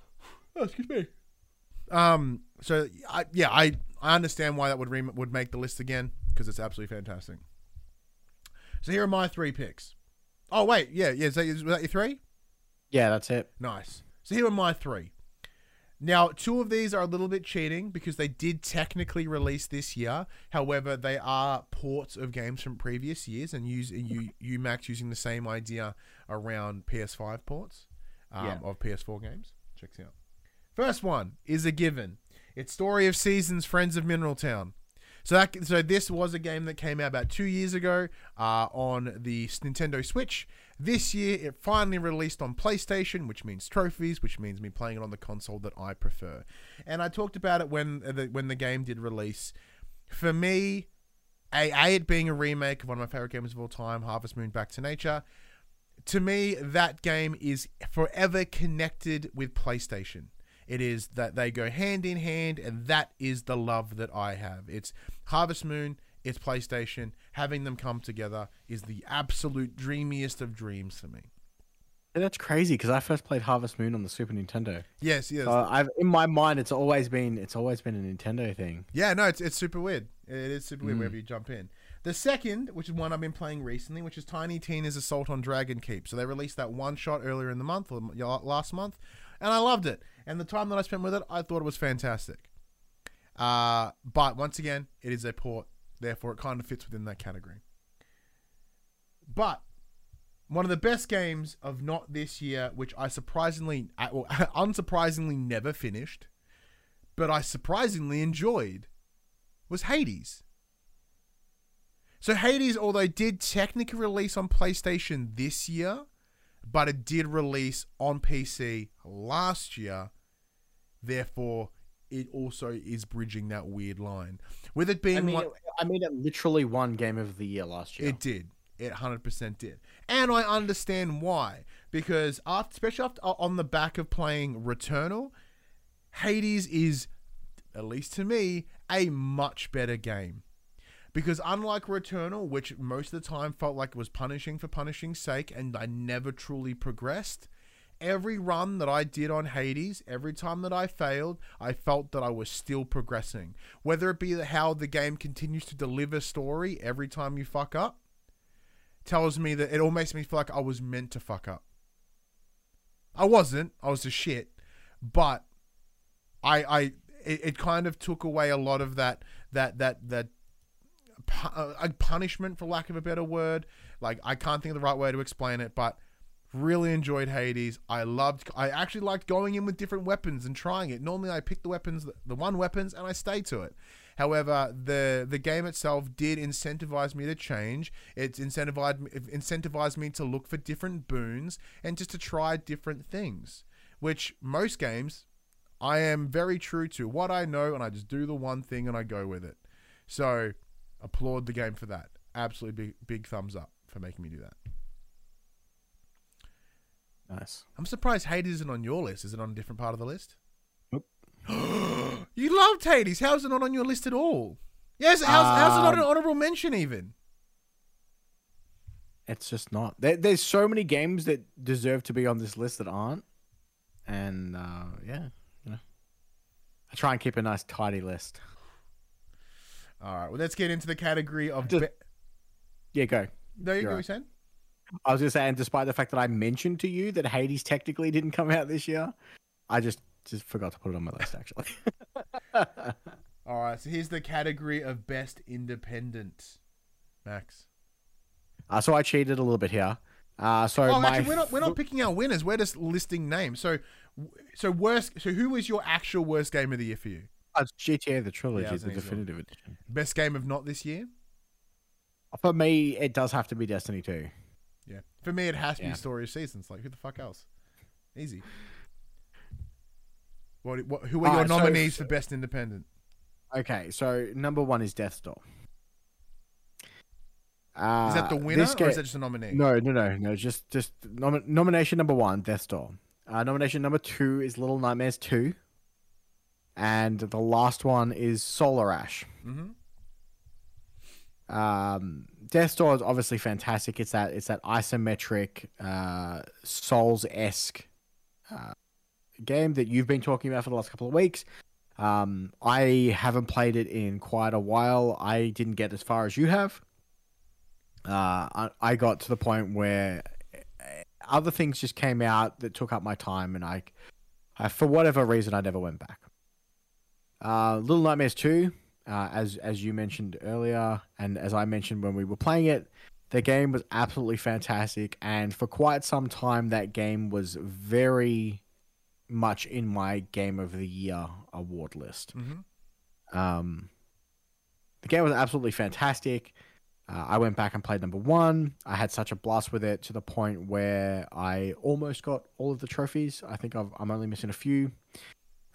oh, excuse me. Um, so I, yeah, I, I understand why that would re- would make the list again because it's absolutely fantastic. So here are my three picks. Oh wait, yeah, yeah. Is that, is, was that your three? Yeah, that's it. Nice. So here are my three. Now, two of these are a little bit cheating because they did technically release this year. However, they are ports of games from previous years, and use you UMax using the same idea around PS5 ports um, Yeah. of PS4 games. Checks out. First one is a given. It's Story of Seasons, Friends of Mineral Town. So that so this was a game that came out about two years ago uh, on the Nintendo Switch. This year it finally released on PlayStation, which means trophies, which means me playing it on the console that I prefer. And I talked about it when uh, the, when the game did release. For me, a, a it being a remake of one of my favorite games of all time, Harvest Moon: Back to Nature. To me, that game is forever connected with PlayStation. It is that they go hand in hand, and that is the love that I have. It's Harvest Moon, it's PlayStation. Having them come together is the absolute dreamiest of dreams for me. And that's crazy because I first played Harvest Moon on the Super Nintendo. Yes, yes. So I've in my mind, it's always been it's always been a Nintendo thing. Yeah, no, it's, it's super weird. It is super weird Mm. wherever you jump in. The second, which is one I've been playing recently, which is Tiny Tina's Assault on Dragon Keep. So they released that one shot earlier in the month, or last month, and I loved it. And the time that I spent with it, I thought it was fantastic. Uh, but once again, it is a port, therefore it kind of fits within that category. But one of the best games of not this year, which I surprisingly, well, unsurprisingly, never finished, but I surprisingly enjoyed, was Hades. So Hades, although did technically release on PlayStation this year, but it did release on PC last year, therefore it also is bridging that weird line. With it being I mean, one- it, I mean, it literally won Game of the Year last year. it did. It hundred percent did, and I understand why. Because after, especially after on the back of playing Returnal, Hades is, at least to me, a much better game. Because unlike Returnal, which most of the time felt like it was punishing for punishing's sake, and I never truly progressed, every run that I did on Hades, every time that I failed, I felt that I was still progressing. Whether it be how the game continues to deliver story every time you fuck up, tells me that it all makes me feel like I was meant to fuck up. I wasn't. I was a shit, but I I it, it kind of took away a lot of that that that that uh, uh, punishment for lack of a better word. Like I can't think of the right way to explain it, but really enjoyed Hades. I loved. I actually liked going in with different weapons and trying it. Normally, I pick the weapons, the one weapons, and I stay to it. However, the the game itself did incentivize me to change. It incentivized incentivized me to look for different boons and just to try different things. Which most games, I am very true to what I know, and I just do the one thing and I go with it. So, applaud the game for that. Absolutely big big thumbs up for making me do that. nice. I'm surprised Hades isn't on your list. Is it on a different part of the list? Nope. you loved Hades. How is it not on your list at all? Yes, how's, how's it not an Um, honorable mention even? It's just not. There, there's so many games that deserve to be on this list that aren't, and uh, yeah, you know, I try and keep a nice tidy list. All right, well, let's get into the category of. Just- Yeah, go. no, you you're go, right. saying? I was gonna say, and despite the fact that I mentioned to you that Hades technically didn't come out this year, I just just forgot to put it on my list actually. All right, so here's the category of best independent. Max. uh, so I cheated a little bit here. Uh, so Oh, my actually, we're not we're not picking our winners. We're just listing names. So, so worst. So, who was your actual worst game of the year for you? Uh, GTA the trilogy, Yeah, the definitive edition. Best game of not this year? For me, it does have to be Destiny 2. Yeah, for me, it has to be Story of Seasons. Like, who the fuck else? Easy. What? what who are your Alright, so- nominees for best independent? Okay, so number one is Death Door. Uh, Is that the winner this or is that just a nominee? No, no, no, no. Just, just nom- nomination number one, Death Door. Uh, nomination number two is Little Nightmares Two, and the last one is Solar Ash. Mm-hmm. Um, Death's Door is obviously fantastic. It's that, it's that isometric, uh, Souls esque, uh, game that you've been talking about for the last couple of weeks. Um, I haven't played it in quite a while. I didn't get as far as you have. Uh, I, I got to the point where uh, other things just came out that took up my time, and I, I for whatever reason, I never went back. Uh, Little Nightmares Two, uh, as as you mentioned earlier, and as I mentioned when we were playing it, the game was absolutely fantastic, and for quite some time, that game was very much in my Game of the Year award list. Mm-hmm. Um, the game was absolutely fantastic. Uh, I went back and played number one. I had such a blast with it to the point where I almost got all of the trophies. I think I've, I'm only missing a few.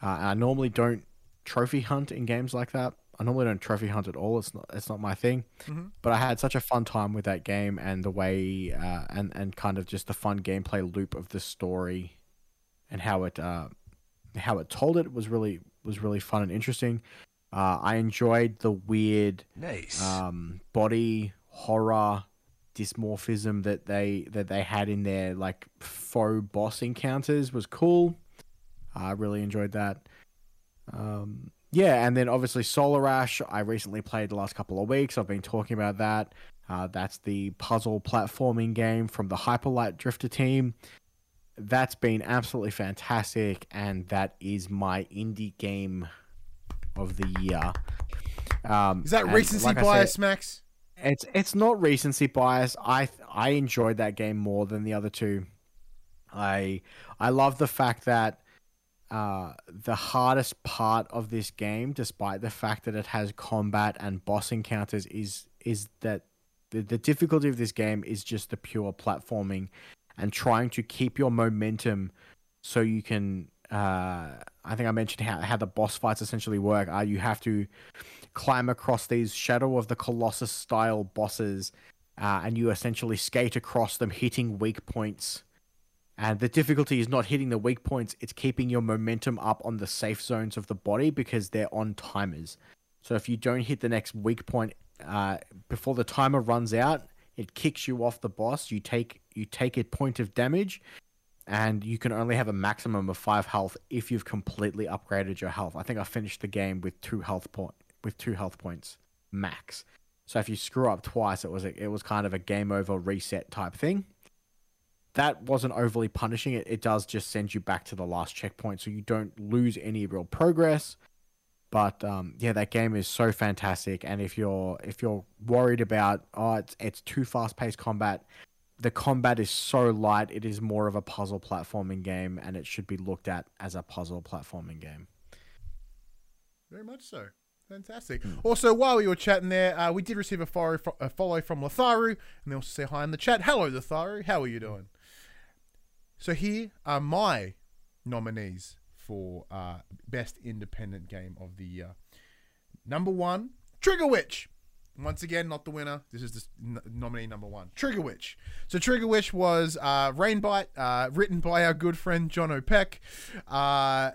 Uh, and I normally don't trophy hunt in games like that. I normally don't trophy hunt at all. It's not. It's not my thing. Mhm. But I had such a fun time with that game and the way uh, and and kind of just the fun gameplay loop of the story, and how it uh, how it told it was really was really fun and interesting. Uh, I enjoyed the weird Nice. um, body horror dysmorphism that they that they had in their like faux boss encounters was cool. I really enjoyed that. Um, yeah, and then obviously Solar Ash. I recently played the last couple of weeks. I've been talking about that. Uh, that's the puzzle platforming game from the Hyperlight Drifter team. That's been absolutely fantastic, and that is my indie game of the year. Um, Is that recency like bias, said- Max? It's it's not recency bias. I I enjoyed that game more than the other two. I I love the fact that uh, the hardest part of this game, despite the fact that it has combat and boss encounters, is is that the, the difficulty of this game is just the pure platforming and trying to keep your momentum so you can uh, I think I mentioned how, how the boss fights essentially work. Uh, you have to climb across these Shadow of the Colossus style bosses, uh, and you essentially skate across them, hitting weak points. And the difficulty is not hitting the weak points, it's keeping your momentum up on the safe zones of the body because they're on timers. So if you don't hit the next weak point uh, before the timer runs out, it kicks you off the boss. You take you take a point of damage, and you can only have a maximum of five health if you've completely upgraded your health. I think I finished the game with two health point with two health points max. So if you screw up twice, it was a, it was kind of a game over reset type thing. That wasn't overly punishing. It it does just send you back to the last checkpoint, so you don't lose any real progress. But um, yeah, that game is so fantastic. And if you're if you're worried about oh it's it's too fast paced combat, the combat is so light. It is more of a puzzle platforming game, and it should be looked at as a puzzle platforming game. Very much so. Fantastic. Also, while we were chatting there, uh, we did receive a follow, a follow from Lotharu, and they also say hi in the chat. Hello, Lotharu. How are you doing? So here are my nominees for uh, best independent game of the year. Number one, Trigger Witch. Once again, not the winner. This is the nominee number one, Trigger Witch. So Trigger Witch was uh, Rainbite, uh, written by our good friend John O'Peck. Uh,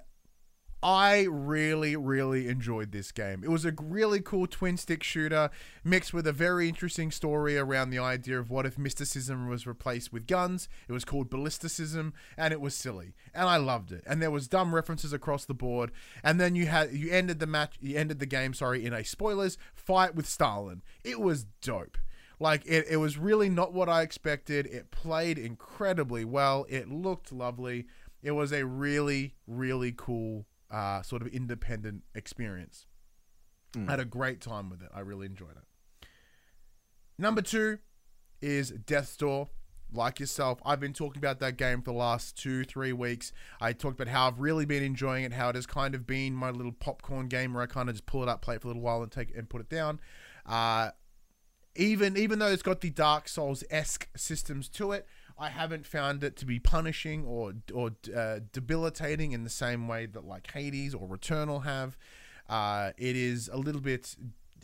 I really, really enjoyed this game. It was a really cool twin stick shooter mixed with a very interesting story around the idea of what if mysticism was replaced with guns. It was called ballisticism and it was silly. And I loved it. And there was dumb references across the board. And then you had you ended the match you ended the game, sorry, in a spoilers fight with Stalin. It was dope. Like it, it was really not what I expected. It played incredibly well. It looked lovely. It was a really, really cool uh, sort of independent experience. I had a great time with it. I really enjoyed it. Number two is Death Door. Like yourself, I've been talking about that game for the last two, three weeks. I talked about how I've really been enjoying it, how it has kind of been my little popcorn game where I kind of just pull it up, play it for a little while, and take it and put it down. Uh, even even though it's got the Dark Souls esque systems to it, I haven't found it to be punishing or or uh, debilitating in the same way that like Hades or Returnal have. Uh, it is a little bit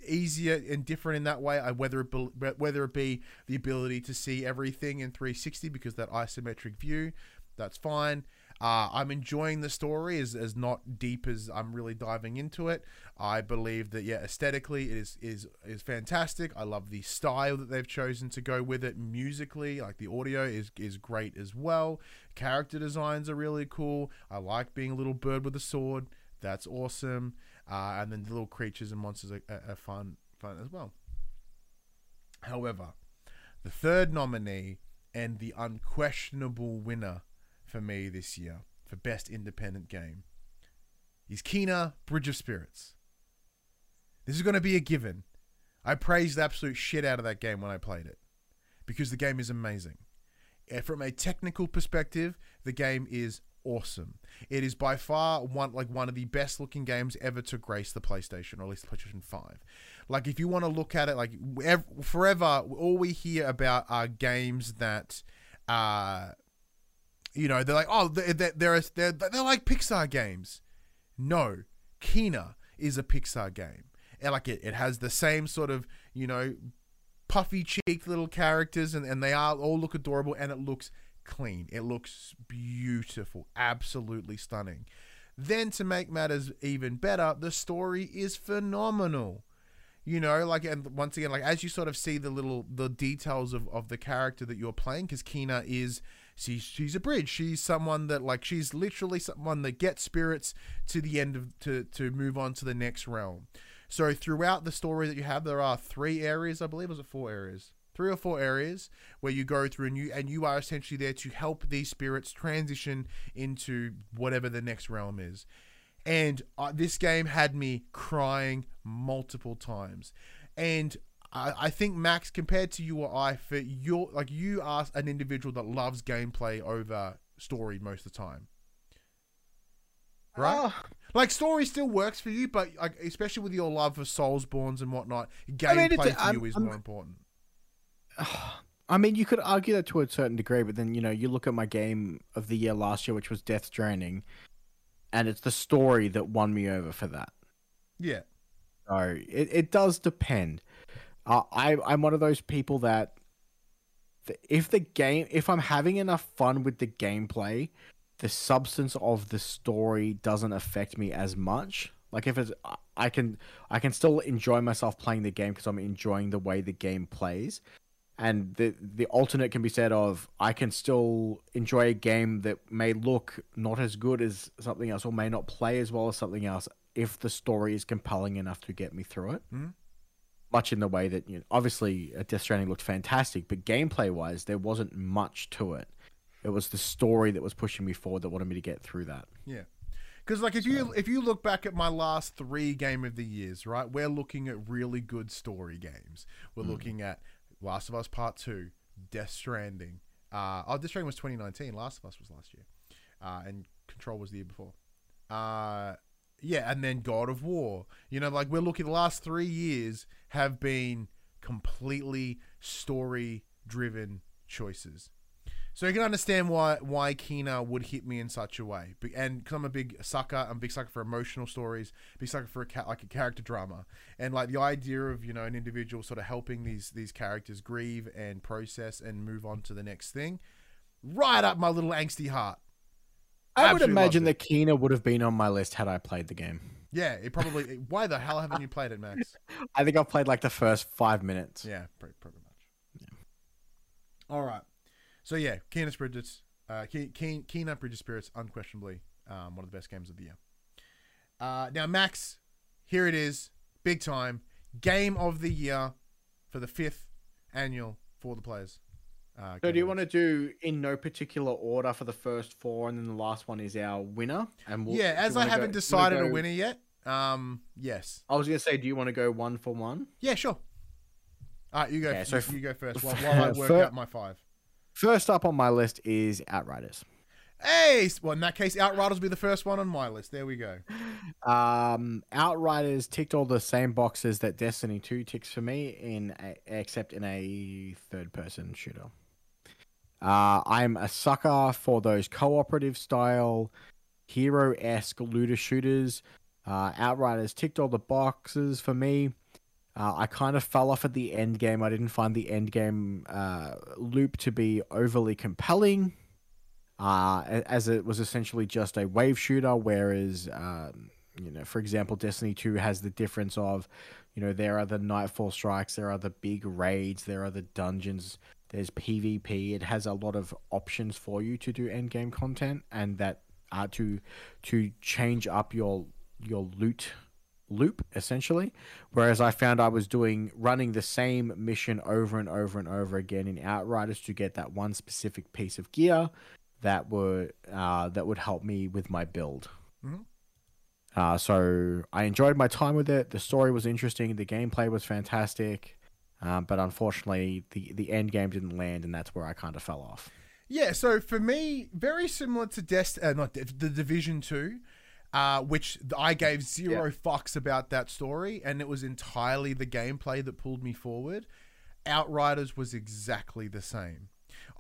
easier and different in that way. I, whether it be, whether it be the ability to see everything in 360 because that isometric view, that's fine. Uh, I'm enjoying the story as, as not deep as I'm really diving into it. I believe that yeah, aesthetically it is is is fantastic. I love the style that they've chosen to go with it musically. Like the audio is is great as well. Character designs are really cool. I like being a little bird with a sword. That's awesome. Uh, and then the little creatures and monsters are, are, are fun fun as well. However, the third nominee and the unquestionable winner for me this year for best independent game is Kena Bridge of Spirits. This is going to be a given. I praised the absolute shit out of that game when I played it because the game is amazing. Eh, From a technical perspective, the game is awesome. It is by far one like one of the best looking games ever to grace the PlayStation, or at least the PlayStation Five. Like if you want to look at it, like ev- forever, all we hear about are games that, uh, you know, they're like, oh, they're they're they're, they're, like Pixar games. No, Kena is a Pixar game. And like it, it has the same sort of, you know, puffy cheeked little characters and, and they are all look adorable and it looks clean. It looks beautiful, absolutely stunning. Then to make matters even better, the story is phenomenal. You know, like and once again, like as you sort of see the little the details of, of the character that you're playing, because Kena is she's she's a bridge. She's someone that like she's literally someone that gets spirits to the end of to to move on to the next realm. So throughout the story that you have, there are three areas, I believe, was it four areas? Three or four areas where you go through and you and you are essentially there to help these spirits transition into whatever the next realm is. And uh, this game had me crying multiple times. And I, I think Max, compared to you or I, for your like you are an individual that loves gameplay over story most of the time, right? Ah, Like story still works for you, but like especially with your love for Soulsbornes and whatnot, gameplay I mean, for I'm- you is I'm- more important. I mean, you could argue that to a certain degree, but then you know, you look at my game of the year last year, which was Death Stranding, and it's the story that won me over for that. Yeah, So it, it does depend. Uh, I I'm one of those people that if the game if I'm having enough fun with the gameplay, the substance of the story doesn't affect me as much. Like if it's I can I can still enjoy myself playing the game because I'm enjoying the way the game plays. And the the alternate can be said of I can still enjoy a game that may look not as good as something else or may not play as well as something else if the story is compelling enough to get me through it. Mhm. Much in the way that you know, obviously uh, Death Stranding looked fantastic, but gameplay wise there wasn't much to it. It was the story that was pushing me forward that wanted me to get through that. yeah. Because like if you if you look back at my last three game of the years, right, we're looking at really good story games. We're looking at Last of Us Part Two, Death Stranding. Uh, oh, Death Stranding was 2019. Last of Us was last year, uh, and Control was the year before. Uh, yeah, and then God of War. You know, like we're looking. The last three years have been completely story driven choices. So you can understand why why Kena would hit me in such a way, and because I'm a big sucker, I'm a big sucker for emotional stories, big sucker for a ca- like a character drama, and like the idea of you know an individual sort of helping these these characters grieve and process and move on to the next thing, right up my little angsty heart. I would imagine that Kena would have been on my list had I played the game. Yeah, it probably. why the hell haven't you played it, Max? I think I've played like the first five minutes. Yeah, pretty, pretty much. All right. So yeah, Keenan Bridges, uh, Keen, Bridges Spirits, unquestionably um, one of the best games of the year. Uh, now, Max, here it is, big time game of the year for the fifth annual for the players. Uh, So do you want to do in no particular order for the first four, and then the last one is our winner? And we'll, Yeah, as I haven't go- decided wanna a winner yet. Um, yes. I was gonna say, do you want to go one for one? Yeah, sure. All right, you go. Okay, so you, you go first while, while I work out my five. First up on my list is Outriders. Hey, well, in that case, Outriders will be the first one on my list. There we go. Um, Outriders ticked all the same boxes that Destiny 2 ticks for me, in a, except in a third-person shooter. Uh, I'm a sucker for those cooperative style, hero-esque looter shooters. Uh, Outriders ticked all the boxes for me. Uh, I kind of fell off at the end game. I didn't find the end game uh, loop to be overly compelling, uh, as it was essentially just a wave shooter. Whereas, um, you know, for example, Destiny Two has the difference of, you know, there are the Nightfall strikes, there are the big raids, there are the dungeons, there's PvP. It has a lot of options for you to do end game content, and that uh, to to change up your your loot loop essentially. Whereas i found i was doing running the same mission over and over and over again in outriders to get that one specific piece of gear that would uh, that would help me with my build. Mhm. uh, so i enjoyed my time with it. The story was interesting. The gameplay was fantastic um, but unfortunately the the end game didn't land and that's where i kind of fell off Yeah, so for me, very similar to Dest, uh, not Div- the Division Two, uh, which I gave zero fucks about that story, and it was entirely the gameplay that pulled me forward. Outriders was exactly the same.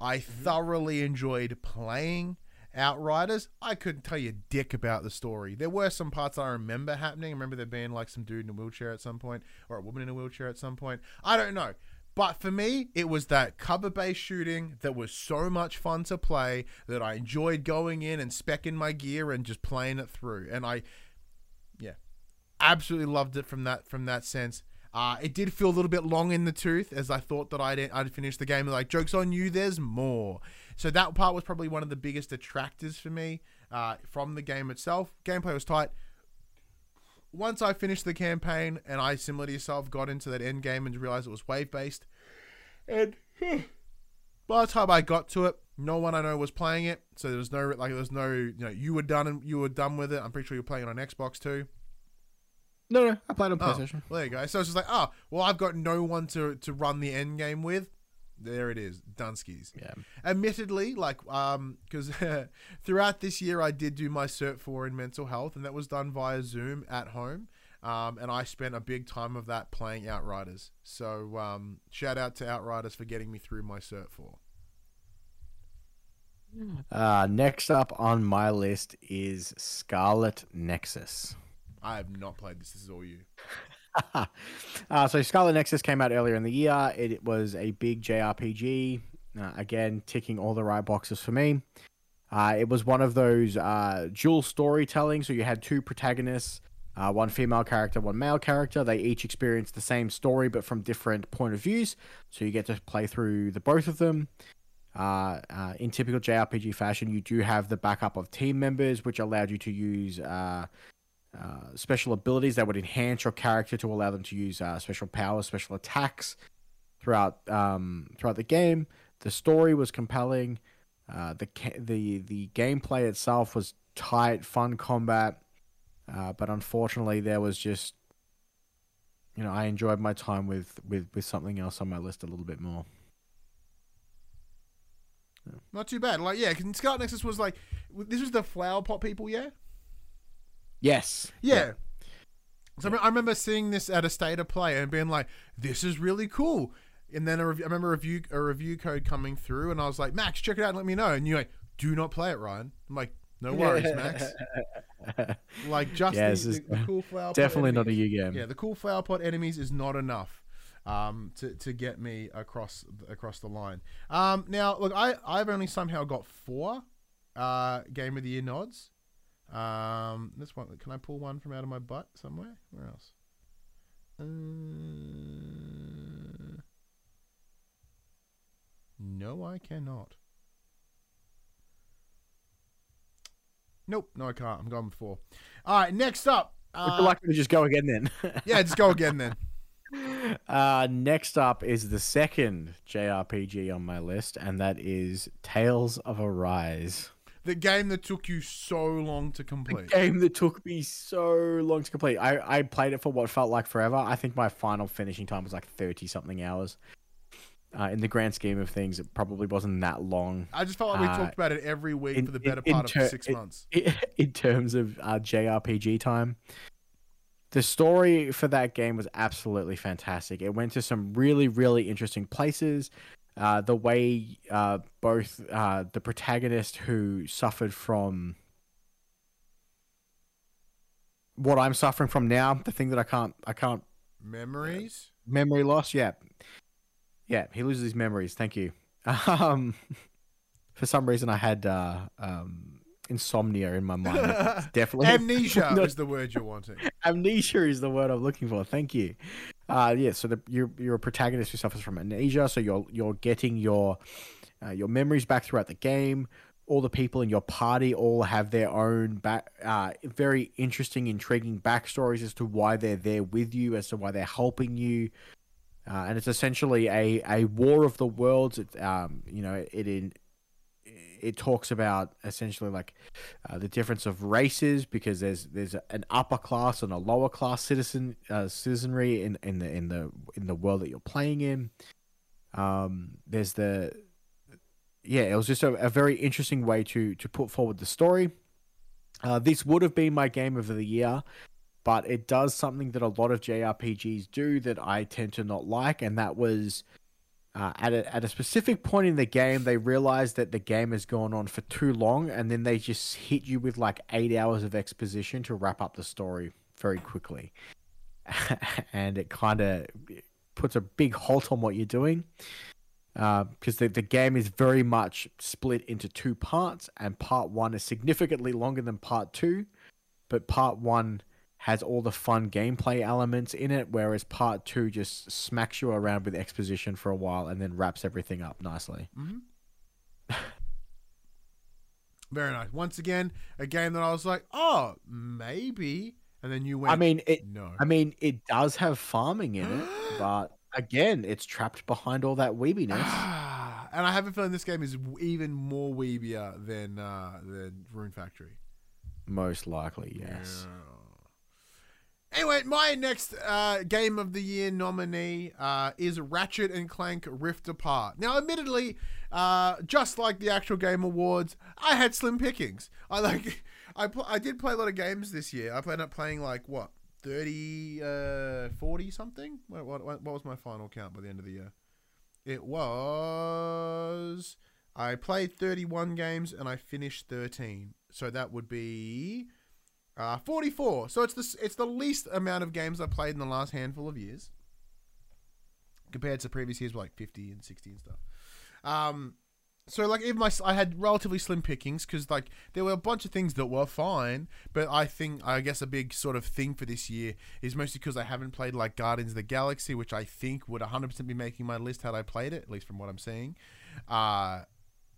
I thoroughly enjoyed playing Outriders. I couldn't tell you dick about the story. There were some parts I remember happening. I remember there being like some dude in a wheelchair at some point, or a woman in a wheelchair at some point. I don't know. But for me, it was that cover based shooting that was so much fun to play that I enjoyed going in and specking my gear and just playing it through. And I, yeah, absolutely loved it from that from that sense. Uh, it did feel a little bit long in the tooth as I thought that I'd I'd finish the game. Like jokes on you, there's more. So that part was probably one of the biggest detractors for me uh, from the game itself. Gameplay was tight. Once I finished the campaign and I, similar to yourself, got into that end game and realized it was wave based, and by the time I got to it, no one I know was playing it. So there was no like there was no you know you were done and you were done with it. I'm pretty sure you're playing it on Xbox too. No, no, I played on Oh, PlayStation. well, there you go. So it's just like, oh, well, I've got no one to, to run the end game with. There it is, Dunskies. Yeah. Admittedly, like, um, because throughout this year I did do my Cert 4 in mental health, and that was done via Zoom at home. Um, and I spent a big time of that playing Outriders. So, um, shout out to Outriders for getting me through my Cert 4. Uh, next up on my list is Scarlet Nexus. I have not played this. This is all you. uh, so Scarlet Nexus came out earlier in the year. It was a big JRPG. Uh, again, ticking all the right boxes for me. Uh, it was one of those uh, dual storytelling. So you had two protagonists, uh, one female character, one male character. They each experience the same story, but from different point of views. So you get to play through the both of them. Uh, uh, in typical JRPG fashion, you do have the backup of team members, which allowed you to use uh, uh, special abilities that would enhance your character to allow them to use uh, special powers, special attacks throughout um, throughout the game. The story was compelling. Uh, the the the gameplay itself was tight, fun combat, uh, but unfortunately, there was just you know I enjoyed my time with with with something else on my list a little bit more. Not too bad. Like, yeah, because Scarlet Nexus was like, this was the flower pot people, yeah? Yes. Yeah. So I I remember seeing this at a state of play and being like, "This is really cool." And then a rev- I remember a review a review code coming through, and I was like, "Max, check it out and let me know." And you're like, "Do not play it, Ryan." I'm like, "No worries, Max." Like just Yeah, the, is the, the cool flower. pot Definitely not a enemies- you game. Yeah, the cool flower pot enemies is not enough um, to to get me across across the line. Um, now, look, I I've only somehow got four uh, game of the year nods. Um, this one, can I pull one from out of my butt somewhere? Where else? Uh, no, I cannot. Nope, no, I can't. I'm going before. All right, next up. Would Uh, you like to just go again then? yeah, just go again then. Uh, next up is the second JRPG on my list, and that is Tales of Arise. The game that took you so long to complete. The game that took me so long to complete. I, I played it for what felt like forever. I think my final finishing time was like 30 something hours. Uh, in the grand scheme of things, it probably wasn't that long. I just felt like we Uh, talked about it every week in- for the better in part ter- of six in- months. in terms of uh, JRPG time. The story for that game was absolutely fantastic. It went to some really, really interesting places. Uh, the way uh, both uh, the protagonist who suffered from what I'm suffering from now, the thing that I can't, I can't Memories? memory loss. Yeah, yeah, he loses his memories. Thank you. Um, for some reason, I had uh, um, insomnia in my mind. It's definitely Amnesia not- is the word you're wanting. amnesia is the word I'm looking for. Thank you. Uh, yeah, so the, you're you're a protagonist who suffers from amnesia, so you're you're getting your uh, your memories back throughout the game. All the people in your party all have their own back, uh, very interesting, intriguing backstories as to why they're there with you, as to why they're helping you. Uh, and it's essentially a, a war of the worlds. It, um, you know, it in it talks about essentially like uh, the difference of races because there's there's an upper class and a lower class citizen uh, citizenry in, in the in the in the world that you're playing in. Um, there's the yeah, it was just a, a very interesting way to to put forward the story. Uh, this would have been my game of the year, but it does something that a lot of JRPGs do that I tend to not like, and that was uh, at a at a specific point in the game, they realize that the game has gone on for too long, and then they just hit you with like eight hours of exposition to wrap up the story very quickly, and it kind of puts a big halt on what you're doing. Because the, the game is very much split into two parts, and part one is significantly longer than part two, but part one has all the fun gameplay elements in it, whereas part two just smacks you around with exposition for a while and then wraps everything up nicely. Very nice. Once again, a game that I was like, oh, maybe. And then you went, I mean, it. no. I mean, it does have farming in it, but again, it's trapped behind all that weebiness. and I have a feeling this game is even more weebier than uh, than Rune Factory. Most likely, yes. Yeah. Anyway, my next uh, game of the year nominee uh, is Ratchet and Clank Rift Apart. Now, admittedly, uh, just like the actual Game Awards, I had slim pickings. I like, I pl- I did play a lot of games this year. I ended up playing like what 30, uh, 40 something. What, what what was my final count by the end of the year? It was I played 31 games and I finished 13. So that would be uh, 44. So it's the it's the least amount of games I played in the last handful of years compared to previous years, like 50 and 60 and stuff. Um, so like even my I had relatively slim pickings because like there were a bunch of things that were fine, but I think I guess a big sort of thing for this year is mostly because I haven't played like Guardians of the Galaxy, which I think would 100% be making my list had I played it, at least from what I'm seeing. Uh,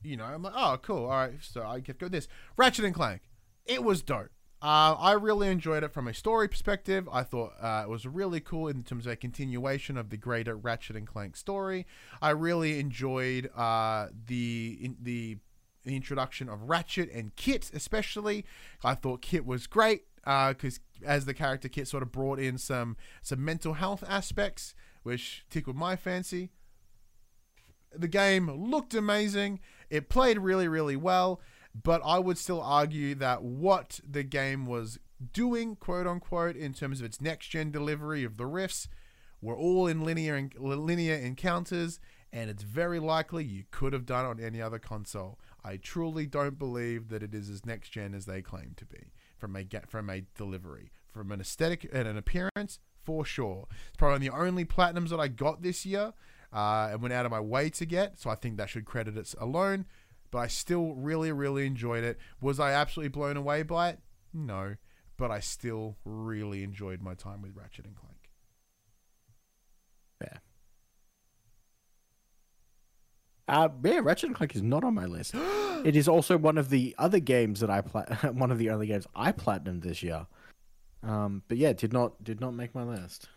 you know, I'm like, oh, cool, all right, so I get go this Ratchet and Clank. It was dope. Uh, I really enjoyed it from a story perspective. I thought uh, it was really cool in terms of a continuation of the greater Ratchet and Clank story. I really enjoyed uh, the in, the introduction of Ratchet and Kit, especially. I thought Kit was great because as the character Kit sort of brought in some some mental health aspects, which tickled my fancy. The game looked amazing. It played really, really well but I would still argue that what the game was doing, quote unquote, in terms of its next gen delivery of the rifts, were all in linear linear encounters, and it's very likely you could have done it on any other console. I truly don't believe that it is as next gen as they claim to be from a from a delivery, from an aesthetic and an appearance, for sure. It's probably the only platinums that I got this year, uh, and went out of my way to get. So I think that should credit it alone but I still really, really enjoyed it. Was I absolutely blown away by it? No, but I still really enjoyed my time with Ratchet and Clank. Yeah. Uh, yeah, Ratchet and Clank is not on my list. it is also one of the other games that I pla- one of the only games I platinumed this year. Um, but yeah, did not did not make my list.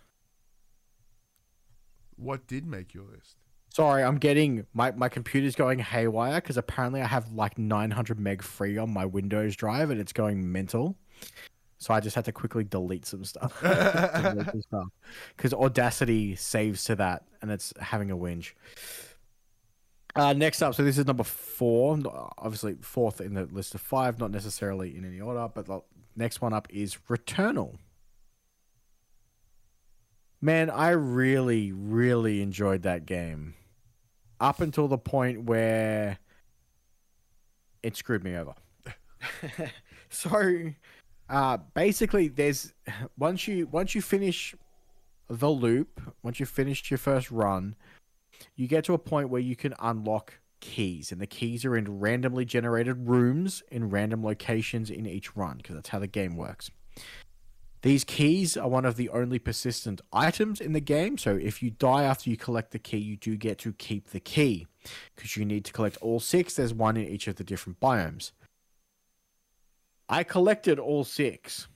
What did make your list? Sorry, I'm getting my my computer's going haywire because apparently I have like 900 meg free on my Windows drive and it's going mental. So I just had to quickly delete some stuff because Audacity saves to that and it's having a whinge. Uh, next up, so this is number four, obviously fourth in the list of five, not necessarily in any order, but the next one up is Returnal. Man, I really, really enjoyed that game up until the point where it screwed me over. so uh, basically there's once you once you finish the loop, once you've finished your first run, you get to a point where you can unlock keys and the keys are in randomly generated rooms in random locations in each run because that's how the game works. These keys are one of the only persistent items in the game, so if you die after you collect the key, you do get to keep the key. Because you need to collect all six, there's one in each of the different biomes. I collected all six.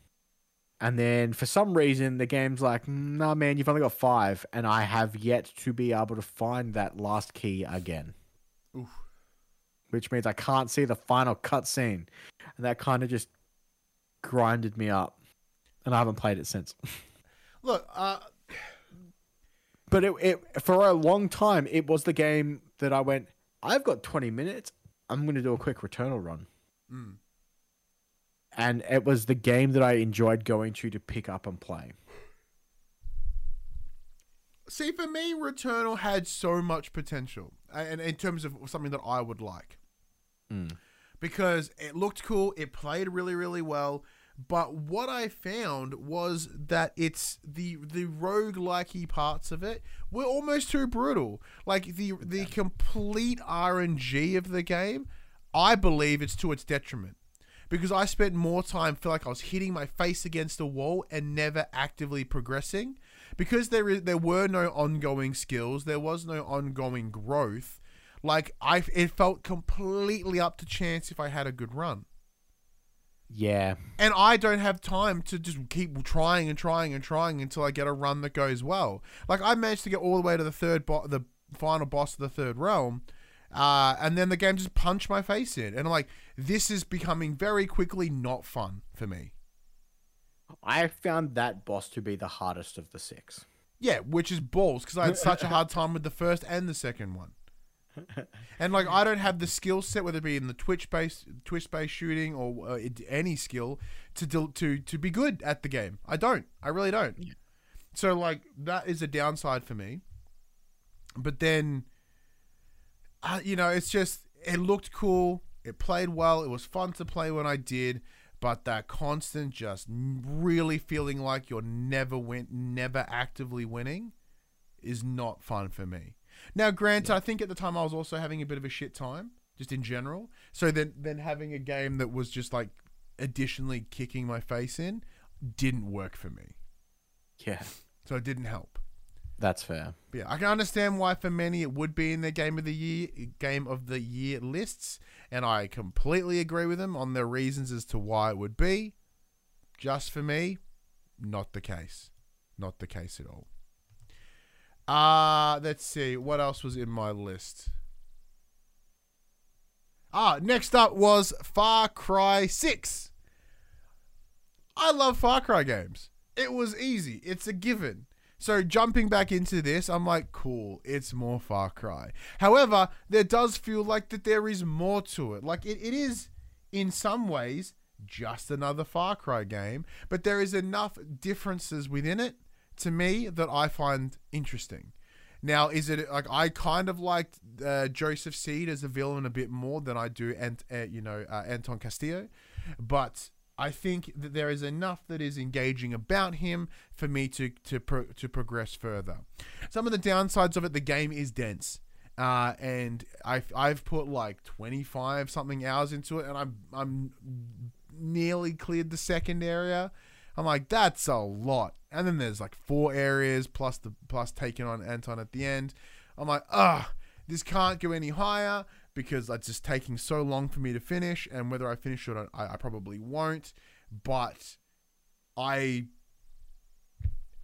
And then for some reason, the game's like, nah, man, you've only got five. And I have yet to be able to find that last key again. Oof. Which means I can't see the final cutscene. And that kind of just grinded me up and I haven't played it since. Look, uh, but it, it for a long time it was the game that I went. I've got twenty minutes. I'm going to do a quick Returnal run. Mm. And it was the game that I enjoyed going to to pick up and play. See, for me, Returnal had so much potential, and in terms of something that I would like, mm. because it looked cool, it played really, really well. But what I found was that it's the the rogue likey parts of it were almost too brutal. Like the the complete RNG of the game, I believe it's to its detriment. Because I spent more time feel like I was hitting my face against a wall and never actively progressing. Because there is there were no ongoing skills, there was no ongoing growth. Like I it felt completely up to chance if I had a good run. Yeah. And I don't have time to just keep trying and trying and trying until I get a run that goes well. Like I managed to get all the way to the third bo- the final boss of the third realm. Uh, and then the game just punched my face in. And I'm like, this is becoming very quickly not fun for me. I found that boss to be the hardest of the six. Yeah, which is balls because I had such a hard time with the first and the second one. And like I don't have the skill set, whether it be in the twitch based twitch based shooting or uh, any skill to to to be good at the game. I don't. I really don't. So like that is a downside for me. But then, uh, you know, it's just it looked cool. It played well. It was fun to play when I did. But that constant, just really feeling like you're never win, never actively winning, is not fun for me. Now, granted, I think at the time I was also having a bit of a shit time, just in general. So then, then having a game that was just like additionally kicking my face in didn't work for me. Yeah, So it didn't help. that's fair. But yeah, I can understand why for many it would be in their game of the year game of the year lists, and I completely agree with them on their reasons as to why it would be. Just for me, not the case. Not the case at all. Uh let's see what else was in my list. Ah, next up was Far Cry 6. I love Far Cry games. It was easy. It's a given. So jumping back into this, I'm like, cool, it's more Far Cry. However, there does feel like that there is more to it. Like it, it is in some ways just another Far Cry game, but there is enough differences within it to me that I find interesting. Now, is it like I kind of liked uh, Joseph Seed as a villain a bit more than I do, and uh, you know uh, Anton Castillo, but I think that there is enough that is engaging about him for me to to pro- to progress further. Some of the downsides of it, the game is dense. Uh, and I've I've put like twenty five something hours into it, and I'm I'm nearly cleared the second area. I'm like, that's a lot. And then there's like four areas plus the plus taking on Anton at the end. I'm like, ah, this can't go any higher because it's just taking so long for me to finish. And whether I finish it, I, I probably won't. But I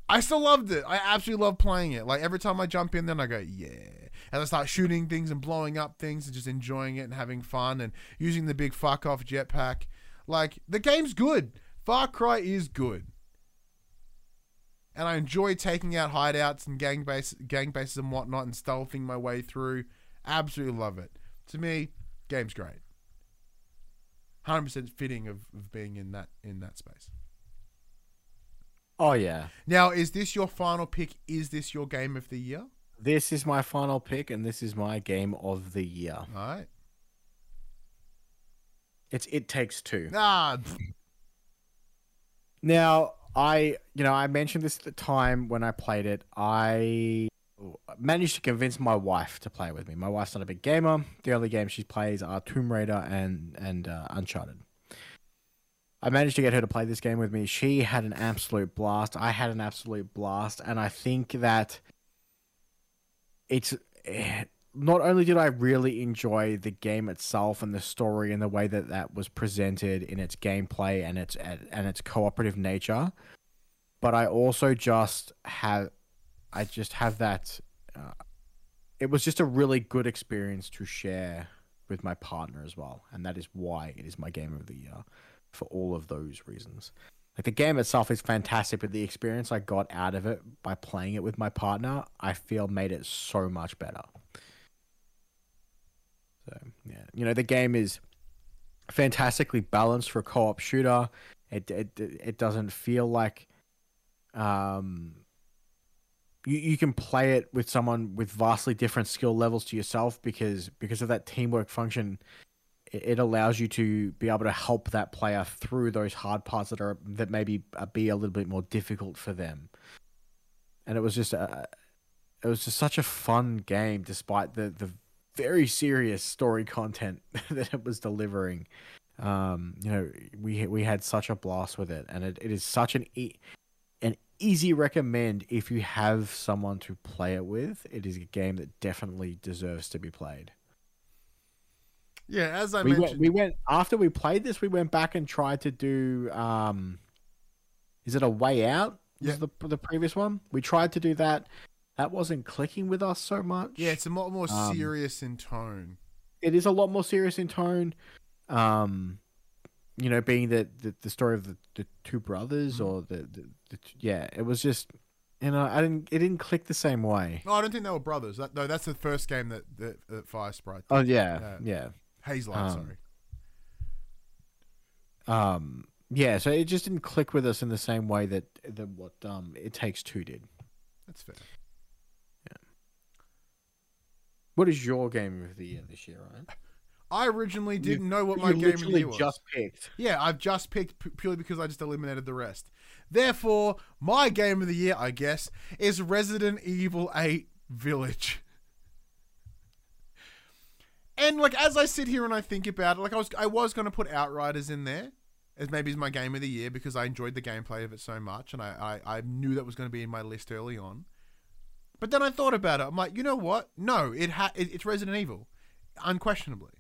I still loved it. I absolutely love playing it. Like every time I jump in, then I go, yeah. And I start shooting things and blowing up things and just enjoying it and having fun and using the big fuck off jetpack. Like the game's good. Far Cry is good. And I enjoy taking out hideouts and gang base gang bases and whatnot and stealthing my way through. Absolutely love it. To me, game's great. Hundred percent fitting of, of being in that in that space. Oh yeah, Now, is this your final pick? Is this your game of the year? this is my final pick, and this is my game of the year. All right. It's It Takes Two. Ah, Now, I, you know, I mentioned this at the time when I played it. I managed to convince my wife to play with me. My wife's not a big gamer. The only games she plays are Tomb Raider and and uh, Uncharted. I managed to get her to play this game with me. She had an absolute blast. I had an absolute blast, and I think that it's eh, not only did I really enjoy the game itself and the story and the way that that was presented in its gameplay and its and its cooperative nature, but I also just have I just have that. Uh, it was just a really good experience to share with my partner as well, and that is why it is my game of the year for all of those reasons. Like the game itself is fantastic, but the experience I got out of it by playing it with my partner, I feel made it so much better. So yeah, you know the game is fantastically balanced for a co-op shooter. It it it doesn't feel like um you, you can play it with someone with vastly different skill levels to yourself because because of that teamwork function it, it allows you to be able to help that player through those hard parts that are that maybe uh, be a little bit more difficult for them and it was just a it was just such a fun game despite the the very serious story content that it was delivering. Um you know we we had such a blast with it. And it, it is such an e- an easy recommend if you have someone to play it with. It is a game that definitely deserves to be played. Yeah. As I we mentioned, went, we went after we played this we went back and tried to do um is it a way out? Was Yeah. the the previous one? We tried to do that that wasn't clicking with us so much yeah, it's a lot more Um, serious in tone. it is a lot more serious in tone. Um, you know, being that the, the story of the, the two brothers Mm-hmm. or the, the, the yeah, it was just you know, I didn't it didn't click the same way. No, I don't think they were brothers. That, no, that's the first game that that, that Firesprite. Oh yeah, Yeah. yeah. Hazelight, um, sorry. Um yeah, so it just didn't click with us in the same way that that what um it takes two did. That's fair. What is your game of the year this year, Ryan? I originally didn't know what my game of the year was. just picked. Yeah, I've just picked p- purely because I just eliminated the rest. Therefore, my game of the year, I guess, is Resident Evil 8 Village. And like as I sit here and I think about it, like I was I was gonna put Outriders in there as maybe as my game of the year because I enjoyed the gameplay of it so much and I, I, I knew that was gonna be in my list early on. But then I thought about it. I'm like, you know what? No, it ha- it, it's Resident Evil, unquestionably,